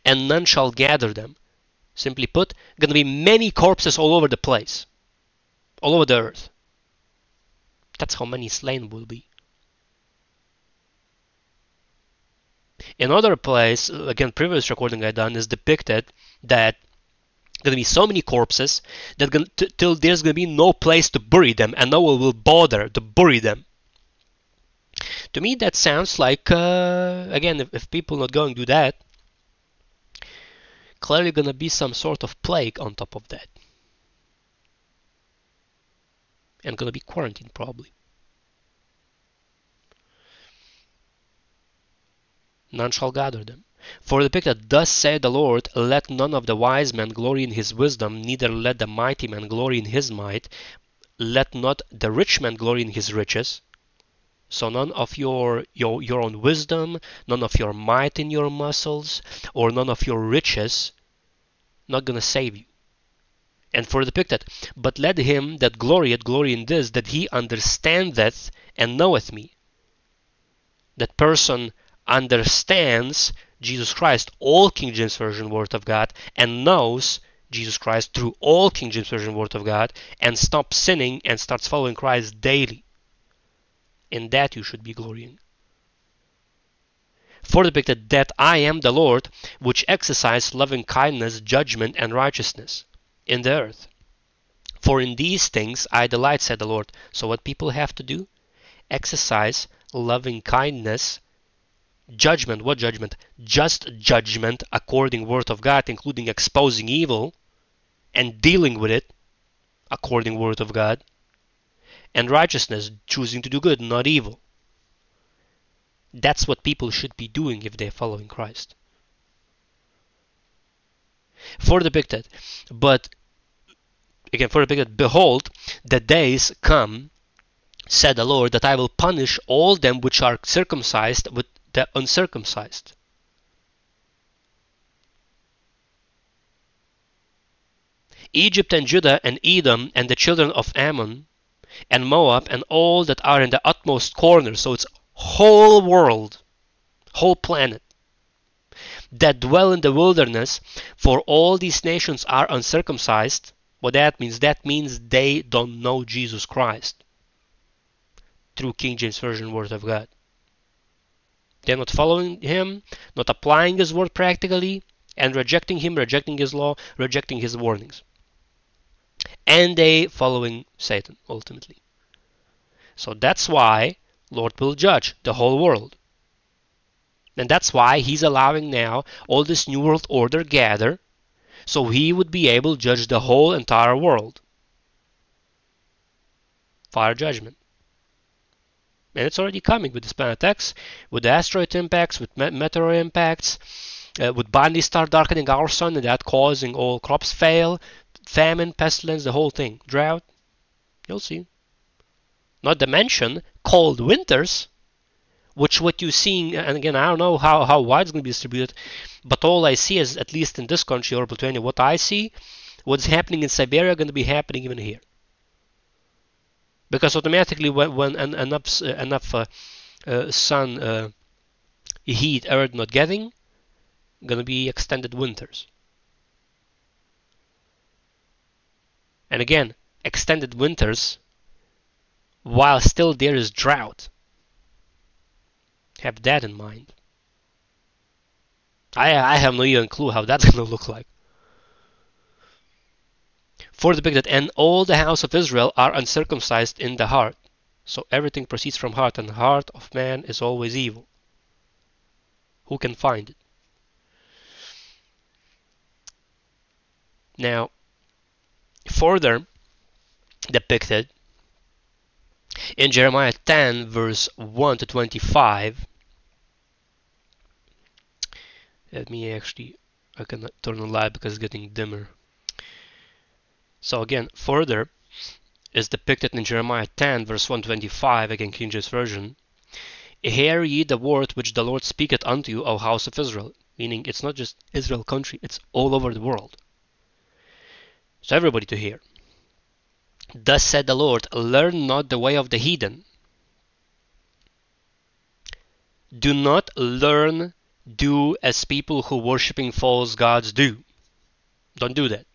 and none shall gather them. Simply put, going to be many corpses all over the place, all over the earth. That's how many slain will be. In other place, again, previous recording I done is depicted that going to be so many corpses that gonna, t- till there's going to be no place to bury them and no one will bother to bury them. To me, that sounds like, uh, again, if, if people not going to do that, clearly going to be some sort of plague on top of that. And going to be quarantined probably. None shall gather them. For the depicted, Thus saith the Lord, Let none of the wise men glory in his wisdom, neither let the mighty man glory in his might, let not the rich man glory in his riches. So none of your, your your own wisdom, none of your might in your muscles, or none of your riches, not gonna save you. And for depicted, but let him that glorieth glory in this, that he understandeth and knoweth me. That person understands Jesus Christ, all King James Version Word of God, and knows Jesus Christ through all King James Version Word of God, and stops sinning and starts following Christ daily. In that you should be glorying. For depicted that I am the Lord, which exercise loving kindness, judgment, and righteousness in the earth. For in these things I delight, said the Lord. So what people have to do? exercise loving kindness, judgment. What judgment? Just judgment according word of God, including exposing evil and dealing with it according word of God, and righteousness, choosing to do good, not evil. That's what people should be doing if they're following Christ. For the depicted, but again for the depicted, behold, the days come, said the Lord, that I will punish all them which are circumcised with the uncircumcised. Egypt and Judah and Edom and the children of Ammon and Moab and all that are in the utmost corner, so it's whole world, whole planet, that dwell in the wilderness, for all these nations are uncircumcised. What that means? That means they don't know Jesus Christ through King James Version Word of God. They're not following Him, not applying His Word practically, and rejecting Him, rejecting His law, rejecting His warnings. And they following Satan ultimately. So that's why Lord will judge the whole world. And that's why he's allowing now all this new world order gather so he would be able to judge the whole entire world. Fire judgment. And it's already coming with the planet X, with the asteroid impacts, with meteor impacts, uh, with bodies start darkening our sun and that causing all crops fail, famine, pestilence, the whole thing, drought. You'll see. Not to mention cold winters, which what you're seeing, and again, I don't know how, how wide it's going to be distributed, but all I see is, at least in this country, or Lithuania, what I see, what's happening in Siberia going to be happening even here. Because automatically, when, when enough, enough uh, uh, sun uh, heat Earth not getting, going to be extended winters. And again, extended winters while still there is drought. Have that in mind. I, I have no even clue how that's to look like. For the that and all the house of Israel are uncircumcised in the heart. So everything proceeds from heart, and the heart of man is always evil. Who can find it? Now, further depicted in Jeremiah 10, verse 1 to 25, let me actually, I can turn the light because it's getting dimmer. So again, further is depicted in Jeremiah 10, verse 125, again King James Version. Hear ye the word which the Lord speaketh unto you, O house of Israel. Meaning it's not just Israel country, it's all over the world. So everybody to hear. Thus said the Lord, Learn not the way of the heathen. Do not learn, do as people who worshipping false gods do. Don't do that.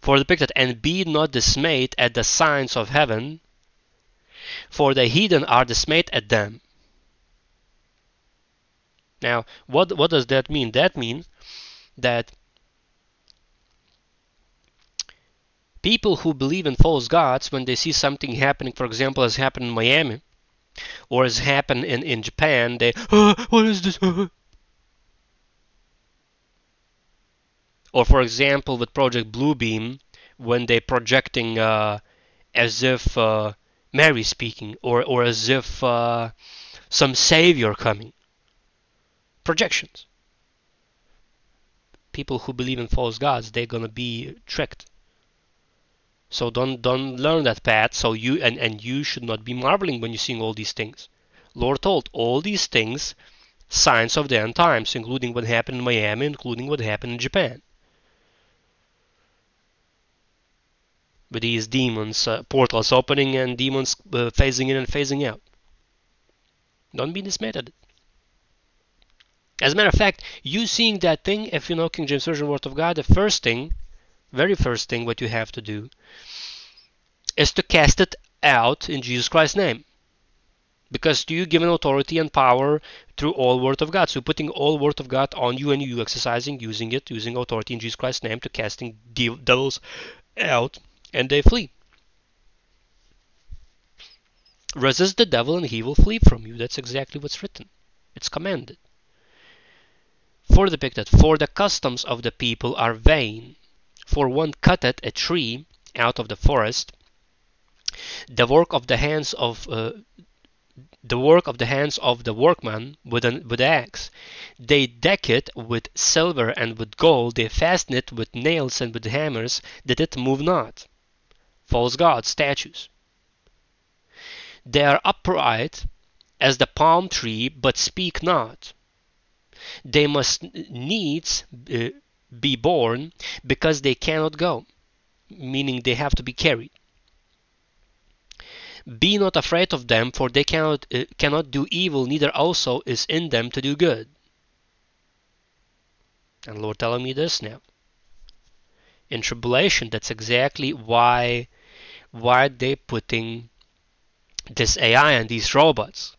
For the picture, and be not dismayed at the signs of heaven, for the heathen are dismayed at them. Now, what what does that mean? That means that people who believe in false gods, when they see something happening, for example, as happened in Miami, or as happened in, in Japan, they, oh, what is this? or for example, with Project Bluebeam, when they're projecting uh, as if uh, Mary speaking, or, or as if uh, some savior coming. Projections. People who believe in false gods, they're gonna be tricked. So don't don't learn that path. So you and, and you should not be marveling when you're seeing all these things. Lord told all these things signs of the end times, including what happened in Miami, including what happened in Japan. With these demons, uh, portals opening and demons uh, phasing in and phasing out. Don't be dismayed at it. As a matter of fact, you seeing that thing, if you know King James Version Word of God, the first thing very first thing what you have to do is to cast it out in Jesus Christ's name. Because you given authority and power through all word of God. So putting all word of God on you and you exercising, using it, using authority in Jesus Christ's name to casting devils out and they flee. Resist the devil and he will flee from you. That's exactly what's written. It's commanded. For depicted, for the customs of the people are vain. For one cutteth a tree out of the forest, the work of the hands of uh, the work of the hands of the workman with an with axe. They deck it with silver and with gold, they fasten it with nails and with hammers, that it move not. False gods, statues. They are upright as the palm tree, but speak not. They must needs uh, be born because they cannot go, meaning they have to be carried. Be not afraid of them, for they cannot uh, cannot do evil, neither also is in them to do good. And Lord telling me this now. In tribulation, that's exactly why why they putting this AI and these robots.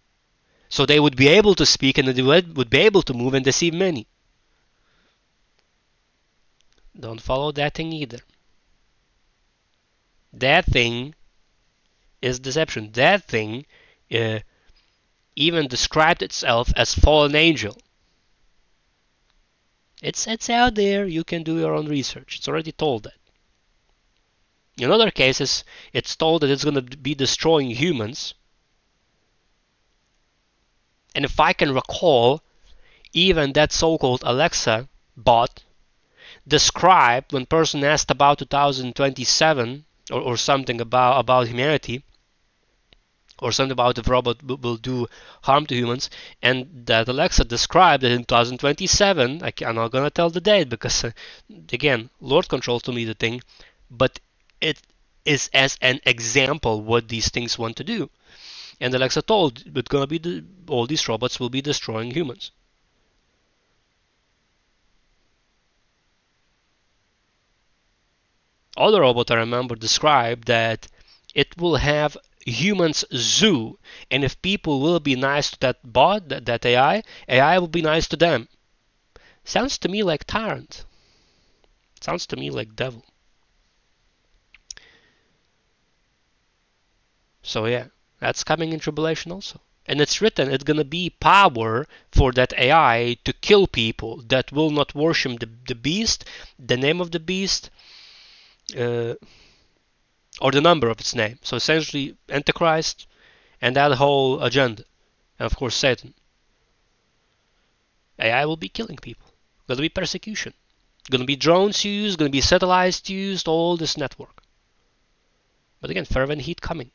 So they would be able to speak and they would be able to move and deceive many. Don't follow that thing either. That thing is deception. That thing uh, even described itself as fallen angel. It's it's out there. You can do your own research. It's already told that. In other cases, it's told that it's going to be destroying humans. And if I can recall, even that so-called Alexa bot described when person asked about 2027 or, or something about about humanity or something about if robot will do harm to humans and that alexa described that in 2027 I am not gonna tell the date because uh, again lord controls to me the thing but it is as an example what these things want to do. And alexa told it's gonna be the, all these robots will be destroying humans other robot I remember described that it will have humans zoo. And if people will be nice to that bot that, that ai ai will be nice to them. Sounds to me like tyrant. Sounds to me like devil. So yeah that's coming in tribulation also. And it's written it's going to be power for that ai to kill people that will not worship the, the beast the name of the beast uh, or the number of its name. So essentially, Antichrist and that whole agenda, and of course Satan. AI will be killing people. To be persecution. Going to be drones used. Going to be satellites used. All this network. But again, fervent heat coming,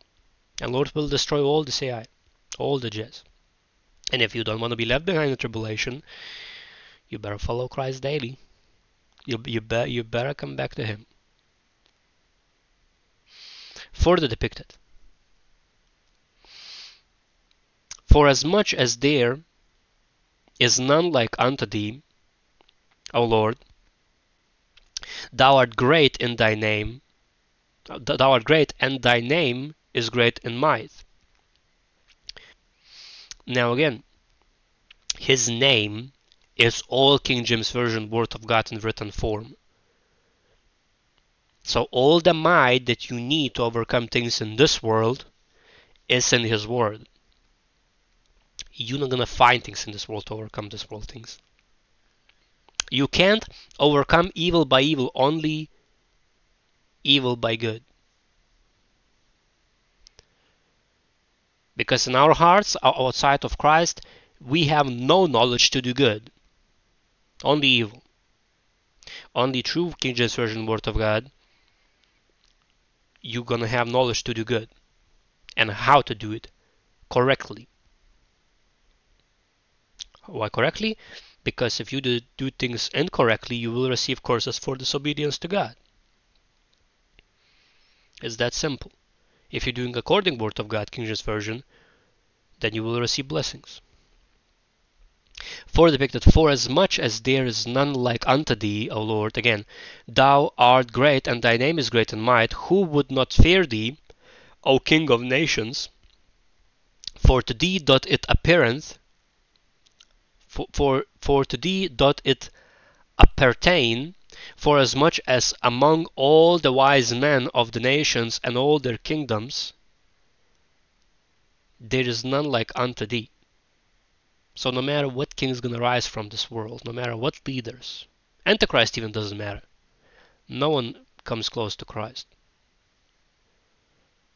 and Lord will destroy all this AI, all the jazz. And if you don't want to be left behind in tribulation, you better follow Christ daily. You you, be, you better come back to Him further depicted. For as much as there is none like unto thee, O Lord, thou art great in thy name, thou art great, and thy name is great in might. Now again, his name is all King James Version Word of God in written form. So all the might that you need to overcome things in this world is in His Word. You're not gonna find things in this world to overcome this world things. You can't overcome evil by evil, only evil by good. Because in our hearts, outside of Christ, we have no knowledge to do good, only evil. Only true King James Version Word of God you're gonna have knowledge to do good and how to do it correctly. Why correctly? Because if you do, do things incorrectly, you will receive curses for disobedience to God. It's that simple. If you're doing according word of God, King James Version, then you will receive blessings. For depicted, for as much as there is none like unto thee, O Lord, again, thou art great, and thy name is great in might, who would not fear thee, O King of nations? For to thee doth it appearance, for, for, for to thee doth it appertain, for as much as among all the wise men of the nations and all their kingdoms, there is none like unto thee. So no matter what king is going to rise from this world, no matter what leaders, Antichrist even doesn't matter. No one comes close to Christ.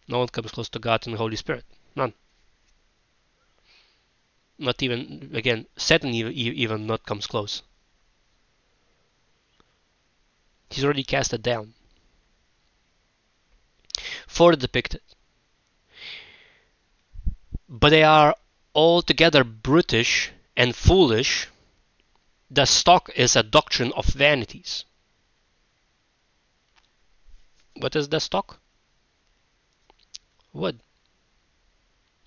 No one comes close to God and the Holy Spirit. None. Not even, again, Satan even not comes close. He's already cast it down. Further depicted. But they are altogether brutish and foolish. The stock is a doctrine of vanities. What is the stock? Wood.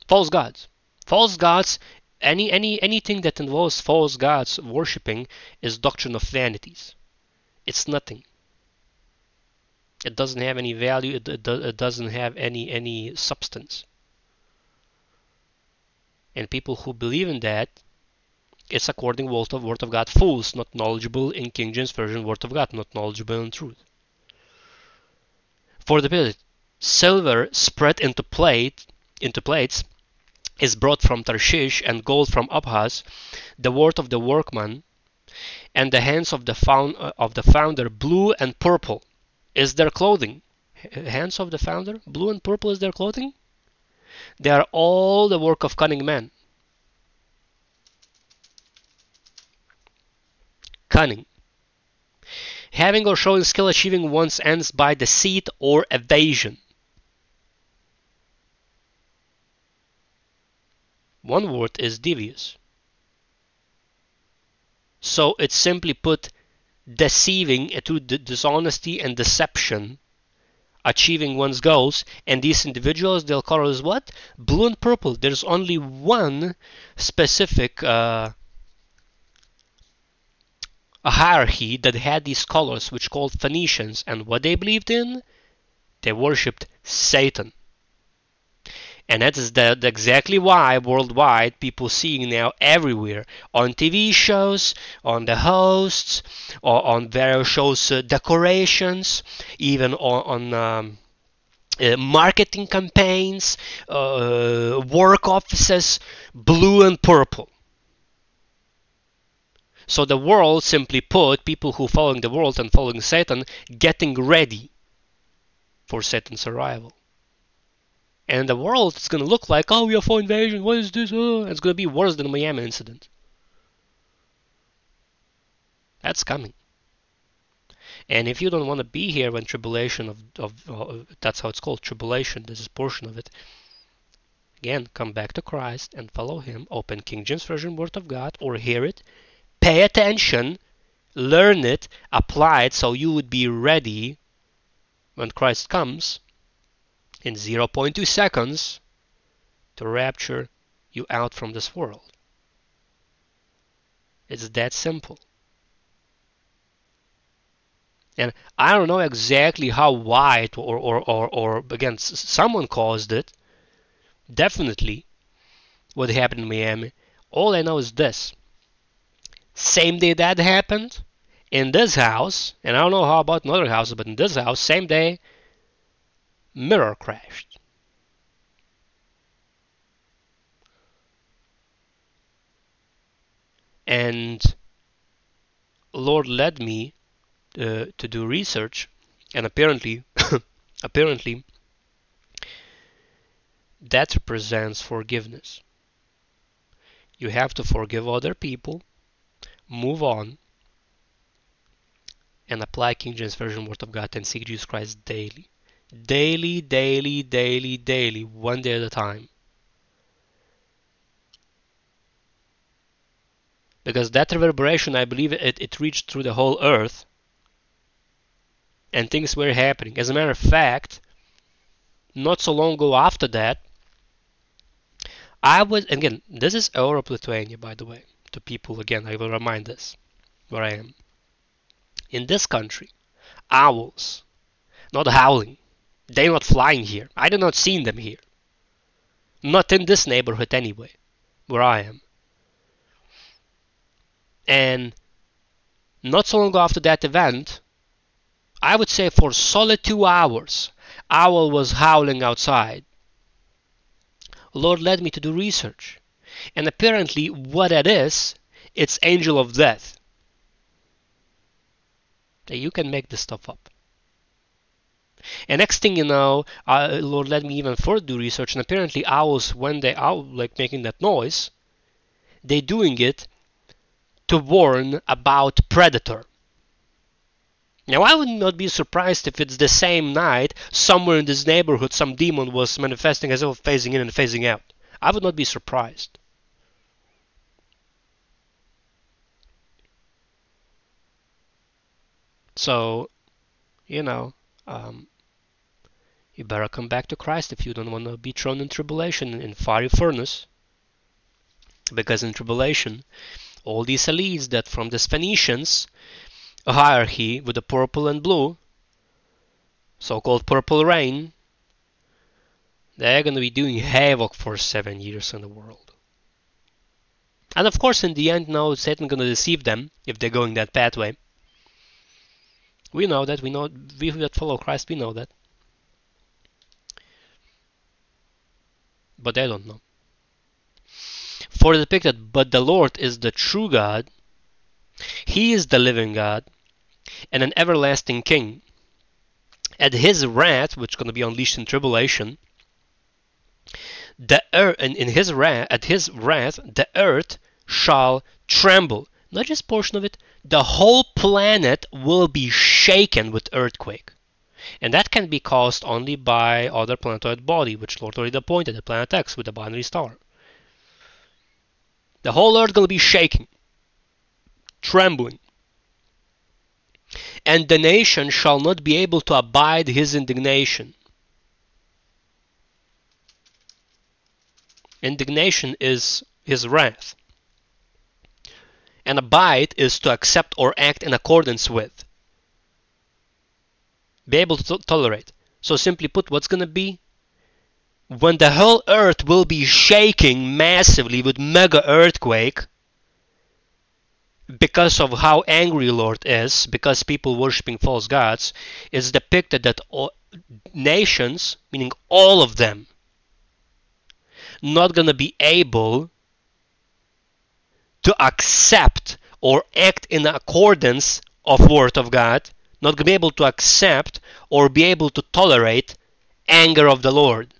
False gods. False gods any any anything that involves false gods worshipping is doctrine of vanities. It's nothing. It doesn't have any value. It, it, it doesn't have any any substance. And people who believe in that, it's according to Word of God fools, not knowledgeable in King James Version Word of God, not knowledgeable in truth. For the billet, silver spread into plate into plates is brought from Tarshish and gold from Uphaz, the word of the workman, and the hands of the, found, uh, of the founder blue and purple is their clothing. Hands of the founder blue and purple is their clothing? They are all the work of cunning men. Cunning. Having or showing skill achieving one's ends by deceit or evasion. One word is devious. So it's simply put deceiving to dishonesty and deception achieving one's goals and these individuals they'll call as what? Blue and purple. There's only one specific uh, hierarchy that had these colors which called phoenicians and what they believed in? They worshipped satan and that is exactly why worldwide people seeing now everywhere on TV shows, on the hosts, or on various shows uh, decorations, even on, on um, uh, marketing campaigns, uh, work offices, blue and purple. So the world, simply put, people who following the world and following Satan, getting ready for Satan's arrival and the world is going to look like, oh, UFO invasion, what is this? Oh, it's going to be worse than the Miami incident. That's coming. And if you don't want to be here when tribulation of, of that's how it's called, tribulation, this is portion of it. Again, come back to Christ and follow Him. Open King James Version Word of God or hear it. Pay attention, learn it, apply it so you would be ready when Christ comes in 0.2 seconds to rapture you out from this world. It's that simple. And I don't know exactly how wide or, or, or, or again, someone caused it. Definitely what happened in Miami. All I know is this. Same day that happened, in this house, and I don't know how about in other houses, but in this house, same day, mirror crashed. And Lord led me uh, to do research, and apparently, apparently, that represents forgiveness. You have to forgive other people, move on, and apply King James Version Word of God and seek Jesus Christ daily daily, daily, daily, daily, one day at a time. Because that reverberation, I believe it, it reached through the whole earth and things were happening. As a matter of fact, not so long ago after that, I was, again, this is Europe, Lithuania, by the way, to people, again, I will remind this, where I am. In this country, owls, not howling, they're not flying here. I do not see them here. Not in this neighborhood anyway, where I am. And not so long after that event, I would say for solid two hours, owl was howling outside. Lord led me to do research. And apparently, what that is, it's angel of death. You can make this stuff up. And next thing you know, uh, Lord led me even further do research, and apparently owls, when they owl like making that noise, they're doing it to warn about predator. Now I would not be surprised if it's the same night somewhere in this neighborhood some demon was manifesting as if phasing in and phasing out. I would not be surprised. So, you know, um, you better come back to Christ if you don't want to be thrown in tribulation in fiery furnace. Because in tribulation, all these elites that from the Phoenicians, a hierarchy with the purple and blue, so-called purple rain, they're going to be doing havoc for seven years in the world. And of course, in the end, now Satan going to deceive them if they're going that pathway. We know that. We know we that follow Christ. We know that. But they don't know. For the depicted, but the Lord is the true God, He is the living God, and an everlasting King. At His wrath, which is going to be unleashed in tribulation, the earth, in, in His wrath, at His wrath, the earth shall tremble. Not just portion of it, the whole planet will be shaken with earthquake. And that can be caused only by other planetoid body, which Lord already appointed, the planet X with a binary star. The whole earth to be shaking, trembling. And the nation shall not be able to abide his indignation. Indignation is his wrath. And abide is to accept or act in accordance with be able to tolerate. So simply put, what's going to be? When the whole earth will be shaking massively with mega earthquake because of how angry Lord is, because people worshipping false gods, it's depicted that all, nations, meaning all of them, not going to be able to accept or act in accordance of word of God not be able to accept or be able to tolerate anger of the Lord.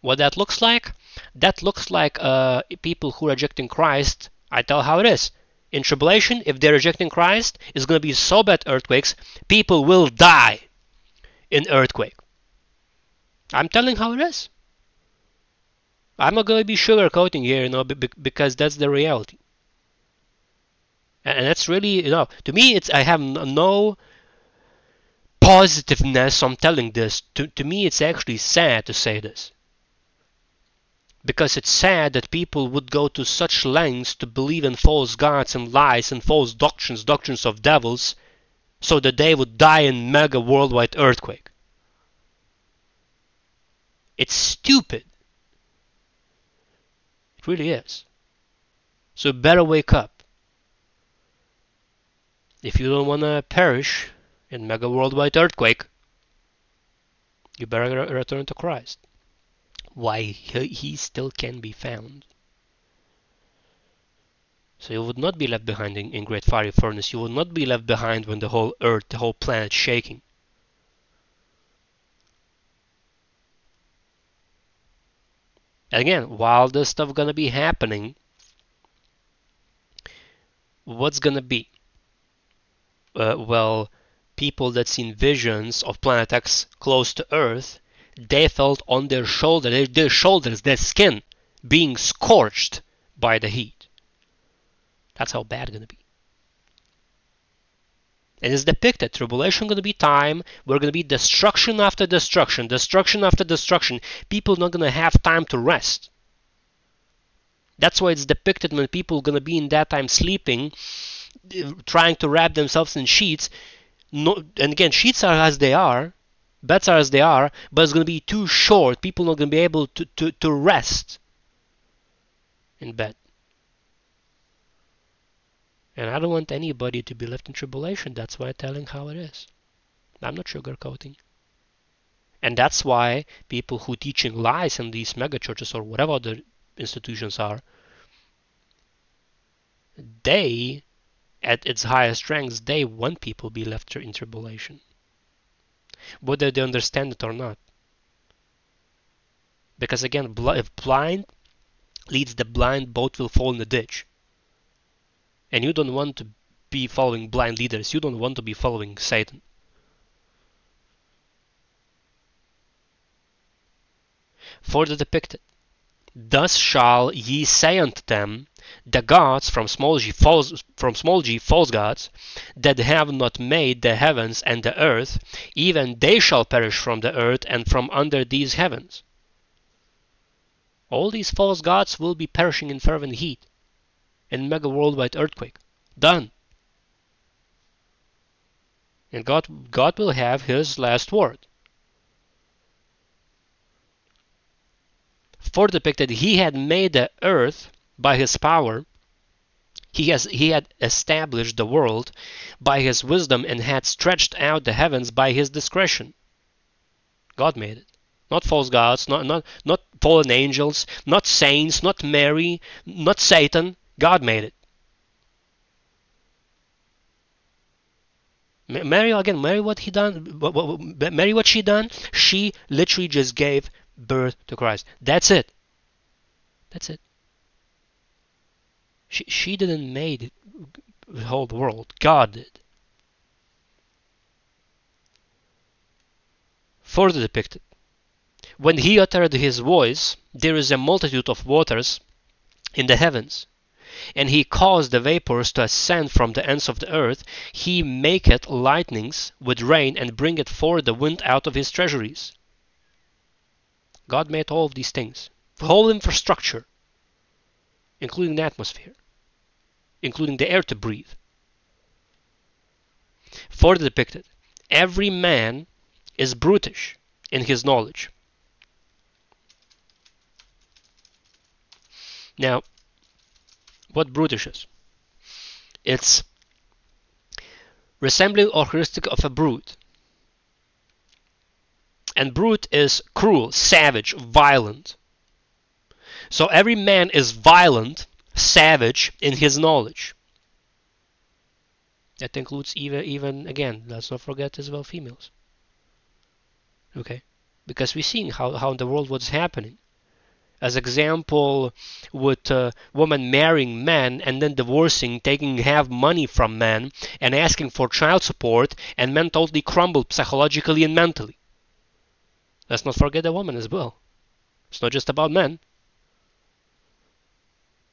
What that looks like? That looks like uh, people who are rejecting Christ. I tell how it is. In tribulation, if they're rejecting Christ, it's going to be so bad earthquakes, people will die in earthquake. I'm telling how it is. I'm not going to be sugarcoating here, you know, because that's the reality and that's really you know to me it's i have no positiveness on telling this. To, to me it's actually sad to say this. Because it's sad that people would go to such lengths to believe in false gods and lies and false doctrines doctrines of devils so that they would die in mega worldwide earthquake. It's stupid. It really is. So better wake up if you don't want to perish in mega worldwide earthquake, you better return to Christ. Why he, still can be found. So you would not be left behind in, in great fiery furnace. You would not be left behind when the whole earth, the whole planet shaking. And again, while this stuff gonna be happening, what's gonna be? Uh, well, people that seen visions of Planet X close to Earth, they felt on their shoulder, their, their shoulders, their skin being scorched by the heat. That's how bad it's going to be. And it's depicted tribulation going to be time we're going to be destruction after destruction destruction after destruction people not going to have time to rest that's why it's depicted when people going to be in that time sleeping trying to wrap themselves in sheets. No, and again, sheets are as they are, beds are as they are, but it's going to be too short. People are not going to be able to, to, to rest in bed. And I don't want anybody to be left in tribulation. That's why I'm telling how it is. I'm not sugarcoating. And that's why people who teaching lies in these mega churches or whatever the institutions are, they, at its highest ranks, they want people be left in tribulation, whether they understand it or not. Because again, if blind leads the blind, both will fall in the ditch. And you don't want to be following blind leaders. You don't want to be following Satan. Further depicted. Thus shall ye say unto them, the gods from small g false from small g false gods that have not made the heavens and the earth, even they shall perish from the earth and from under these heavens. All these false gods will be perishing in fervent heat, in mega worldwide earthquake. Done. And God God will have his last word. For depicted he had made the earth by his power he has he had established the world by his wisdom and had stretched out the heavens by his discretion. God made it. Not false gods not not not fallen angels not saints not mary not satan. God made it. Mary again mary what he done mary what she done? She literally just gave birth to christ. That's it. That's it she, didn't make the whole world. God did. Further depicted. When he uttered his voice, there is a multitude of waters in the heavens, and he caused the vapors to ascend from the ends of the earth. He maketh lightnings with rain, and bringeth forth the wind out of his treasuries. God made all of these things, the whole infrastructure, including the atmosphere including the air to breathe. Further depicted, every man is brutish in his knowledge. Now, what brutish is? It's resembling or characteristic of a brute. And brute is cruel, savage, violent. So every man is violent savage in his knowledge. That includes even even again, let's not forget as well females. Okay? Because we're seeing how, how in the world what's happening. As example, with uh, women marrying men and then divorcing, taking half money from men and asking for child support, and men totally crumble psychologically and mentally. Let's not forget the woman as well. It's not just about men.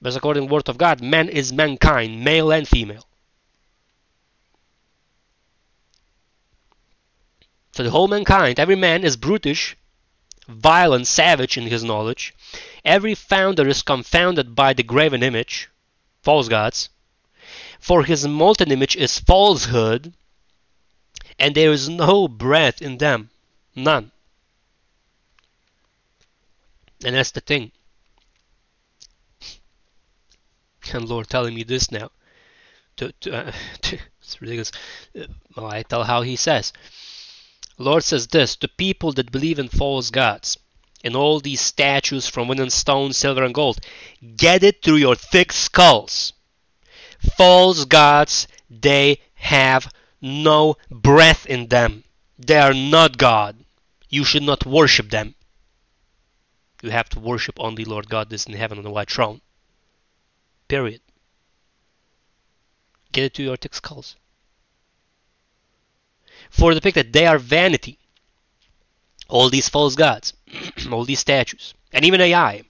But according to the word of God, man is mankind, male and female. So the whole mankind, every man is brutish, violent, savage in his knowledge. Every founder is confounded by the graven image, false gods. For his molten image is falsehood, and there is no breath in them, none. And that's the thing and Lord telling me this now. To, to, uh, to, it's ridiculous. Uh, well, I tell how he says. Lord says this to people that believe in false gods and all these statues from wood and stone, silver and gold. Get it through your thick skulls. False gods, they have no breath in them. They are not God. You should not worship them. You have to worship only Lord God that is in heaven on the white throne. Period. Get it to your thick skulls. For the fact that they are vanity. All these false gods, all these statues, and even AI,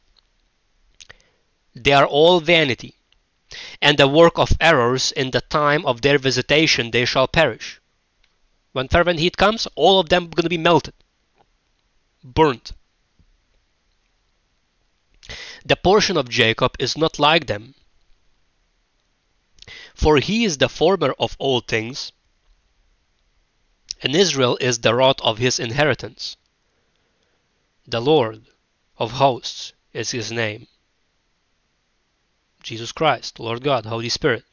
they are all vanity, and the work of errors in the time of their visitation they shall perish. When fervent heat comes, all of them are going to be melted, burnt. The portion of Jacob is not like them, for he is the former of all things, and Israel is the rod of his inheritance. The Lord of hosts is his name. Jesus Christ, Lord God, Holy Spirit.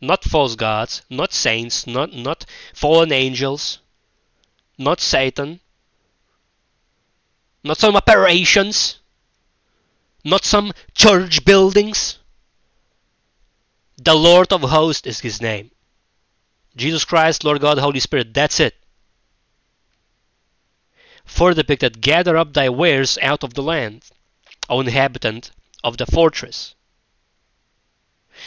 Not false gods, not saints, not, not fallen angels, not Satan, not some operations, not some church buildings. The Lord of hosts is his name. Jesus Christ, Lord God, Holy Spirit, that's it. For depicted, gather up thy wares out of the land, O inhabitant of the fortress.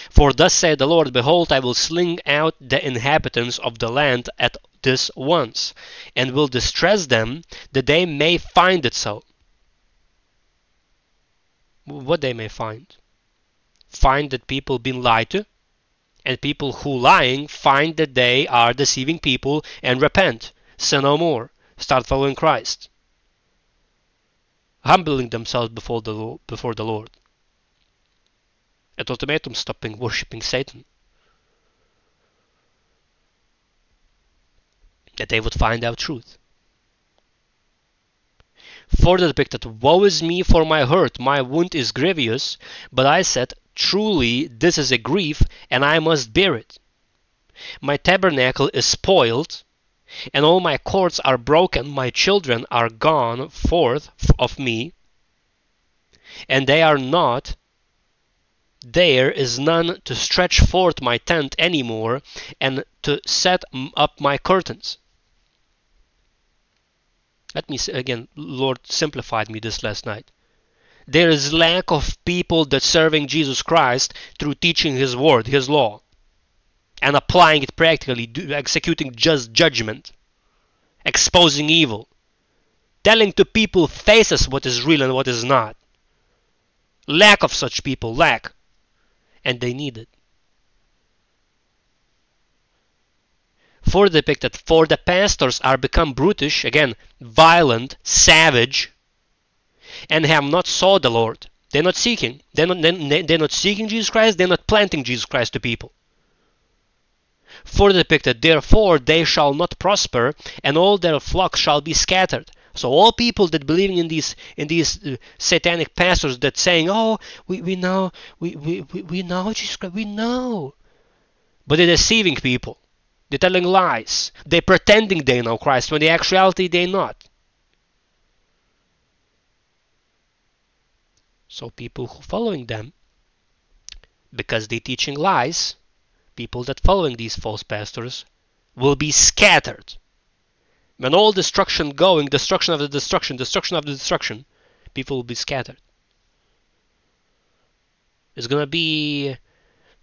For thus saith the Lord, Behold, I will sling out the inhabitants of the land at this once, and will distress them, that they may find it so. What they may find? Find that people been lied to, and people who lying find that they are deceiving people and repent, sin no more, start following Christ, humbling themselves before the before the Lord. At ultimatum, stopping worshipping Satan. That they would find out truth. Further depicted, Woe is me for my hurt, my wound is grievous, but I said, Truly, this is a grief, and I must bear it. My tabernacle is spoiled, and all my cords are broken, my children are gone forth of me, and they are not there is none to stretch forth my tent any more, and to set up my curtains. Let me say again, Lord simplified me this last night. There is lack of people that serving Jesus Christ through teaching His word, His law, and applying it practically, executing just judgment, exposing evil, telling to people faces what is real and what is not. Lack of such people, lack and they need it. For depicted, for the pastors are become brutish, again, violent, savage, and have not sought the Lord. They're not seeking. They're not, they're not seeking Jesus Christ. They're not planting Jesus Christ to people. For depicted, therefore they shall not prosper, and all their flocks shall be scattered. So all people that believing in these in these uh, satanic pastors that saying, "Oh, we, we know we, we, we know Jesus Christ, we know," but they're deceiving people. They're telling lies. They're pretending they know Christ when in actuality they're not. So people who following them, because they're teaching lies, people that following these false pastors will be scattered when all destruction going, destruction of the destruction, destruction of the destruction, people will be scattered. It's gonna be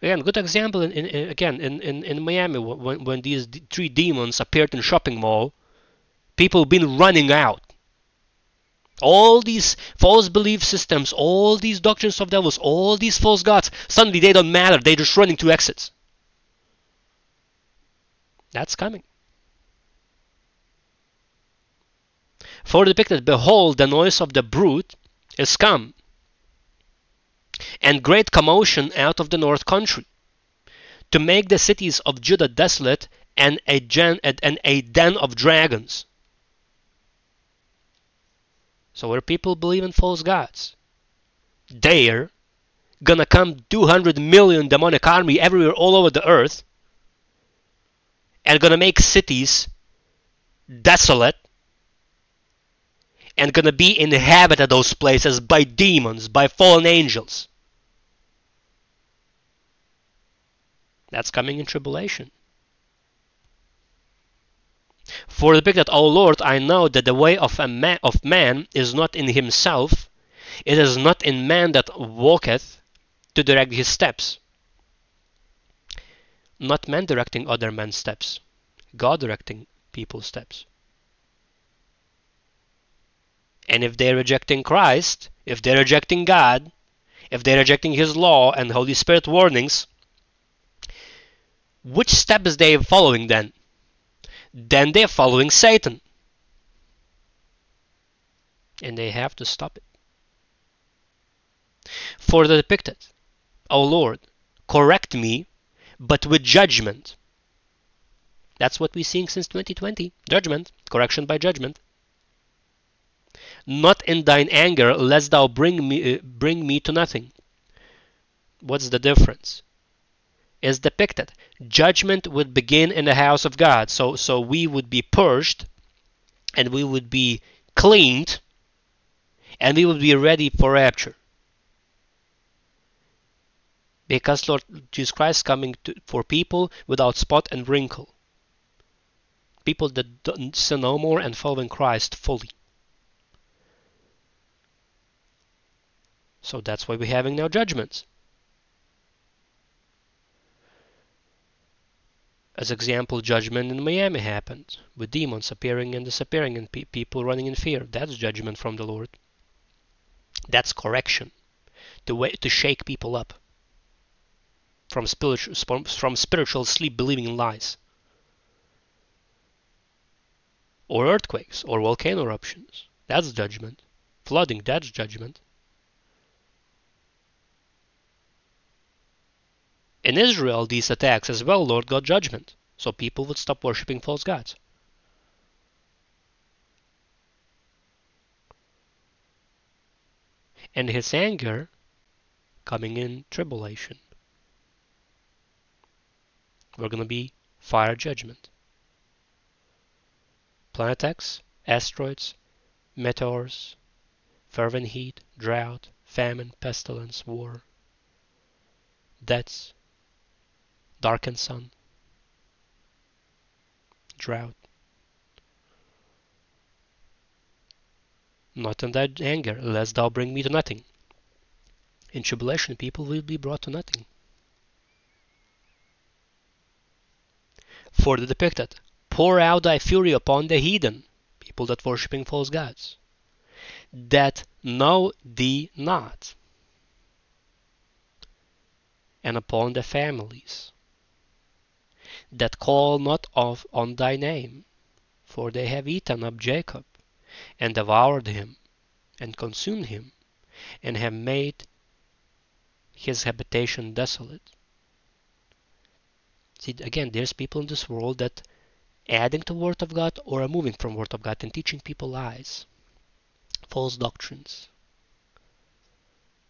again good example in, in again in, in, in Miami when, when these three demons appeared in shopping mall, people been running out. All these false belief systems, all these doctrines of devils, all these false gods, suddenly they don't matter. They're just running to exits. That's coming. For depicted, behold, the noise of the brute is come, and great commotion out of the north country, to make the cities of Judah desolate and a, gen, and a den of dragons. So where people believe in false gods, they're gonna come 200 million demonic army everywhere all over the earth and gonna make cities desolate and gonna be inhabited those places by demons, by fallen angels. That's coming in tribulation. For the big that, O Lord, I know that the way of a man of man is not in himself, it is not in man that walketh to direct his steps. Not man directing other men's steps, God directing people's steps. And if they're rejecting Christ, if they're rejecting God, if they're rejecting His law and Holy Spirit warnings, which step is they following then? Then they're following Satan. And they have to stop it. For the depicted, O Lord, correct me, but with judgment. That's what we're seeing since 2020. Judgment, correction by judgment not in thine anger, lest thou bring me, uh, bring me to nothing. What's the difference? Is depicted. Judgment would begin in the house of God. So, so we would be purged and we would be cleaned and we would be ready for rapture. Because Lord Jesus Christ is coming to, for people without spot and wrinkle. People that don't sin no more and following Christ fully. So that's why we're having now judgments. As example, judgment in Miami happened with demons appearing and disappearing and pe people running in fear. That's judgment from the Lord. That's correction, to to shake people up from spiritual from spiritual sleep, believing in lies, or earthquakes or volcano eruptions. That's judgment. Flooding. That's judgment. In Israel, these attacks as well, Lord got judgment, so people would stop worshipping false gods. And his anger coming in tribulation. We're going to be fire judgment. Planet X, asteroids, meteors, fervent heat, drought, famine, pestilence, war, deaths, darkened sun, drought. Not in thy anger, lest thou bring me to nothing. In tribulation, people will be brought to nothing. For the depicted, pour out thy fury upon the heathen, people that worshipping false gods, that know thee not, and upon the families that call not of on thy name, for they have eaten up Jacob, and devoured him, and consumed him, and have made his habitation desolate. See, again, there's people in this world that adding to Word of God or removing from Word of God and teaching people lies, false doctrines,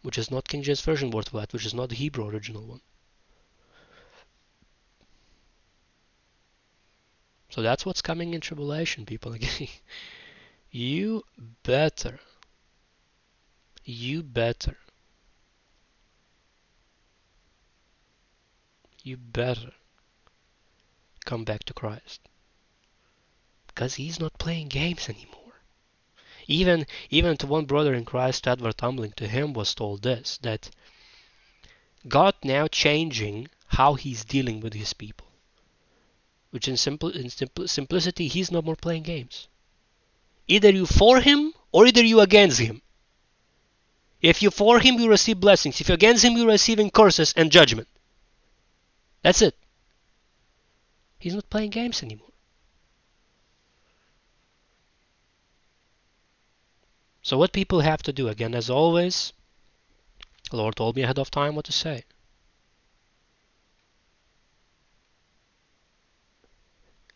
which is not King James Version Word of God, which is not the Hebrew original one. So that's what's coming in tribulation, people. Again, you better, you better, you better come back to Christ. Because he's not playing games anymore. Even even to one brother in Christ, Edward Umling, to him was told this that God now changing how he's dealing with his people which in, simple, in simpl simplicity, he's no more playing games. Either you for him or either you against him. If you for him, you receive blessings. If you against him, you're receiving curses and judgment. That's it. He's not playing games anymore. So what people have to do, again, as always, the Lord told me ahead of time what to say.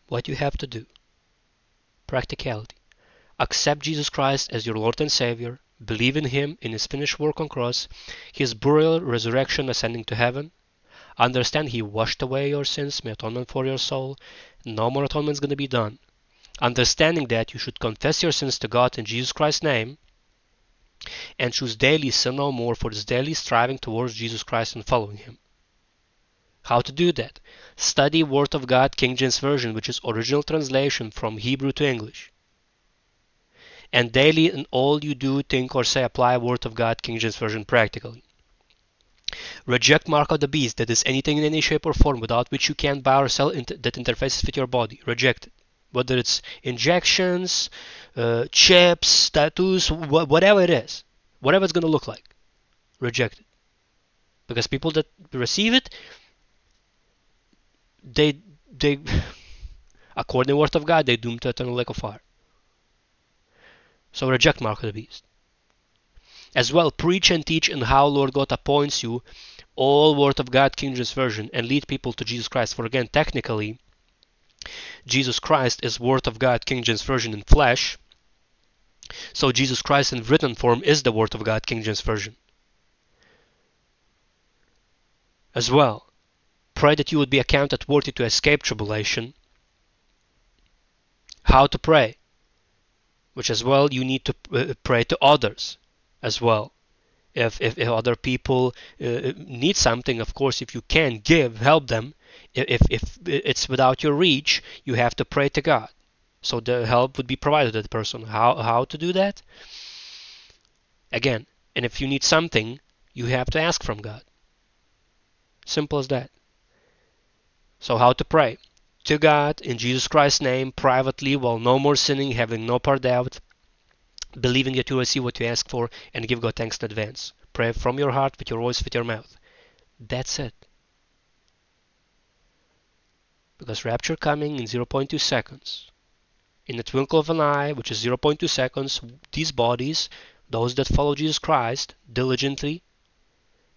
What you have to do. Practicality. Accept Jesus Christ as your Lord and Savior. Believe in Him, in His finished work on cross, His burial, resurrection, ascending to heaven. Understand He washed away your sins, made atonement for your soul. No more atonement is going to be done. Understanding that you should confess your sins to God in Jesus Christ's name and choose daily sin no more for this daily striving towards Jesus Christ and following Him. How to do that? Study Word of God King James Version, which is original translation from Hebrew to English. And daily in all you do, think or say, apply Word of God King James Version practically. Reject mark of the beast, that is anything in any shape or form without which you can't buy or sell that interfaces with your body. Reject it. Whether it's injections, uh, chips, tattoos, wh whatever it is, whatever it's going to look like, reject it. Because people that receive it, they they according to the word of God, they doomed to eternal lake of fire. So reject mark of the beast. As well, preach and teach in how Lord God appoints you all word of God King James Version and lead people to Jesus Christ. For again, technically, Jesus Christ is word of God King James Version in flesh. So Jesus Christ in written form is the word of God King James Version. As well, Pray that you would be accounted worthy to escape tribulation. How to pray, which as well you need to uh, pray to others. as well. If, if, if other people uh, need something, of course, if you can give, help them. If, if it's without your reach, you have to pray to God. So the help would be provided to the person. How, how to do that? Again, and if you need something, you have to ask from God. Simple as that. So, how to pray? To God, in Jesus Christ's name, privately, while no more sinning, having no part doubt, believing that you receive what you ask for, and give God thanks in advance. Pray from your heart, with your voice, with your mouth. That's it. Because rapture coming in 0.2 seconds. In the twinkle of an eye, which is 0.2 seconds, these bodies, those that follow Jesus Christ diligently,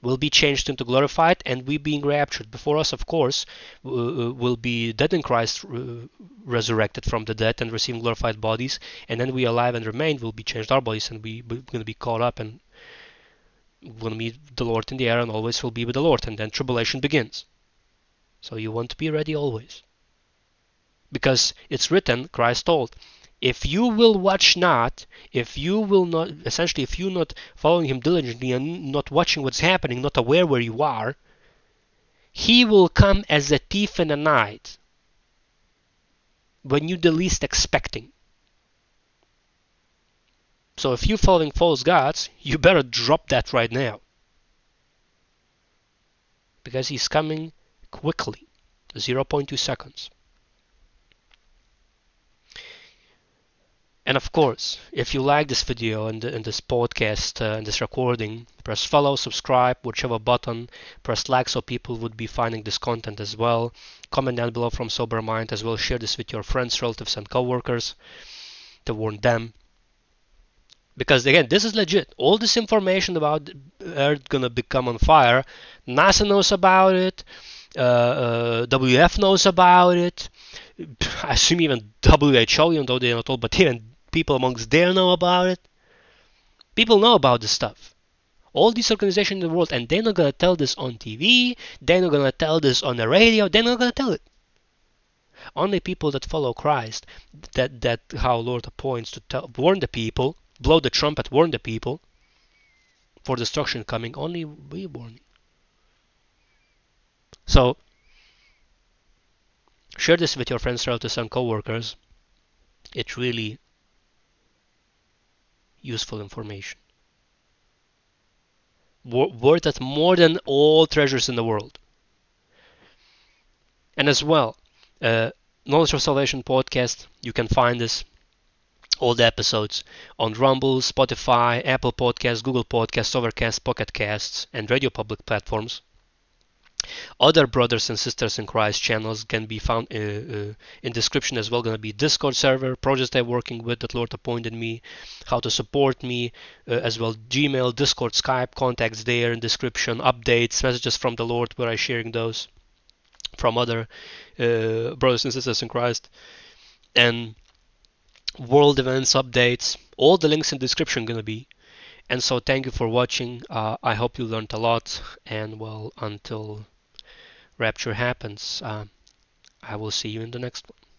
will be changed into glorified and we being raptured. Before us of course will be dead in christ resurrected from the dead and receiving glorified bodies and then we alive and remain will be changed our bodies and we, we're going to be caught up and to meet the lord in the air and always will be with the lord and then tribulation begins. So you want to be ready always. Because it's written christ told if you will watch not, if you will not, essentially, if you're not following him diligently and not watching what's happening, not aware where you are, he will come as a thief in the night when you're the least expecting. So if you're following false gods, you better drop that right now. Because he's coming quickly 0.2 seconds. And of course, if you like this video and, and this podcast uh, and this recording, press follow, subscribe, whichever button, press like so people would be finding this content as well. Comment down below from Sober Mind as well. Share this with your friends, relatives, and coworkers to warn them. Because again, this is legit. All this information about Earth gonna become on fire, NASA knows about it. Uh, uh, WF knows about it. I assume even WHO, even though they're not all, but even people amongst there know about it. People know about this stuff. All these organizations in the world, and they're not gonna tell this on TV. They're not gonna tell this on the radio. They're not gonna tell it. Only people that follow Christ, that that how Lord appoints to tell, warn the people, blow the trumpet, warn the people for destruction coming. Only we warn. So share this with your friends, relatives, and coworkers. It really useful information. Worth it more than all treasures in the world. And as well, uh, Knowledge of Salvation podcast, you can find this, all the episodes, on Rumble, Spotify, Apple Podcasts, Google Podcasts, Overcast, Pocket Casts, and Radio Public platforms. Other brothers and sisters in Christ channels can be found uh, uh, in description as well. Going to be Discord server, projects I'm working with that Lord appointed me, how to support me, uh, as well Gmail, Discord, Skype, contacts there in description, updates, messages from the Lord where I'm sharing those from other uh, brothers and sisters in Christ, and world events updates. All the links in the description going to be. And so thank you for watching. Uh, I hope you learned a lot. And well, until rapture happens, uh, I will see you in the next one.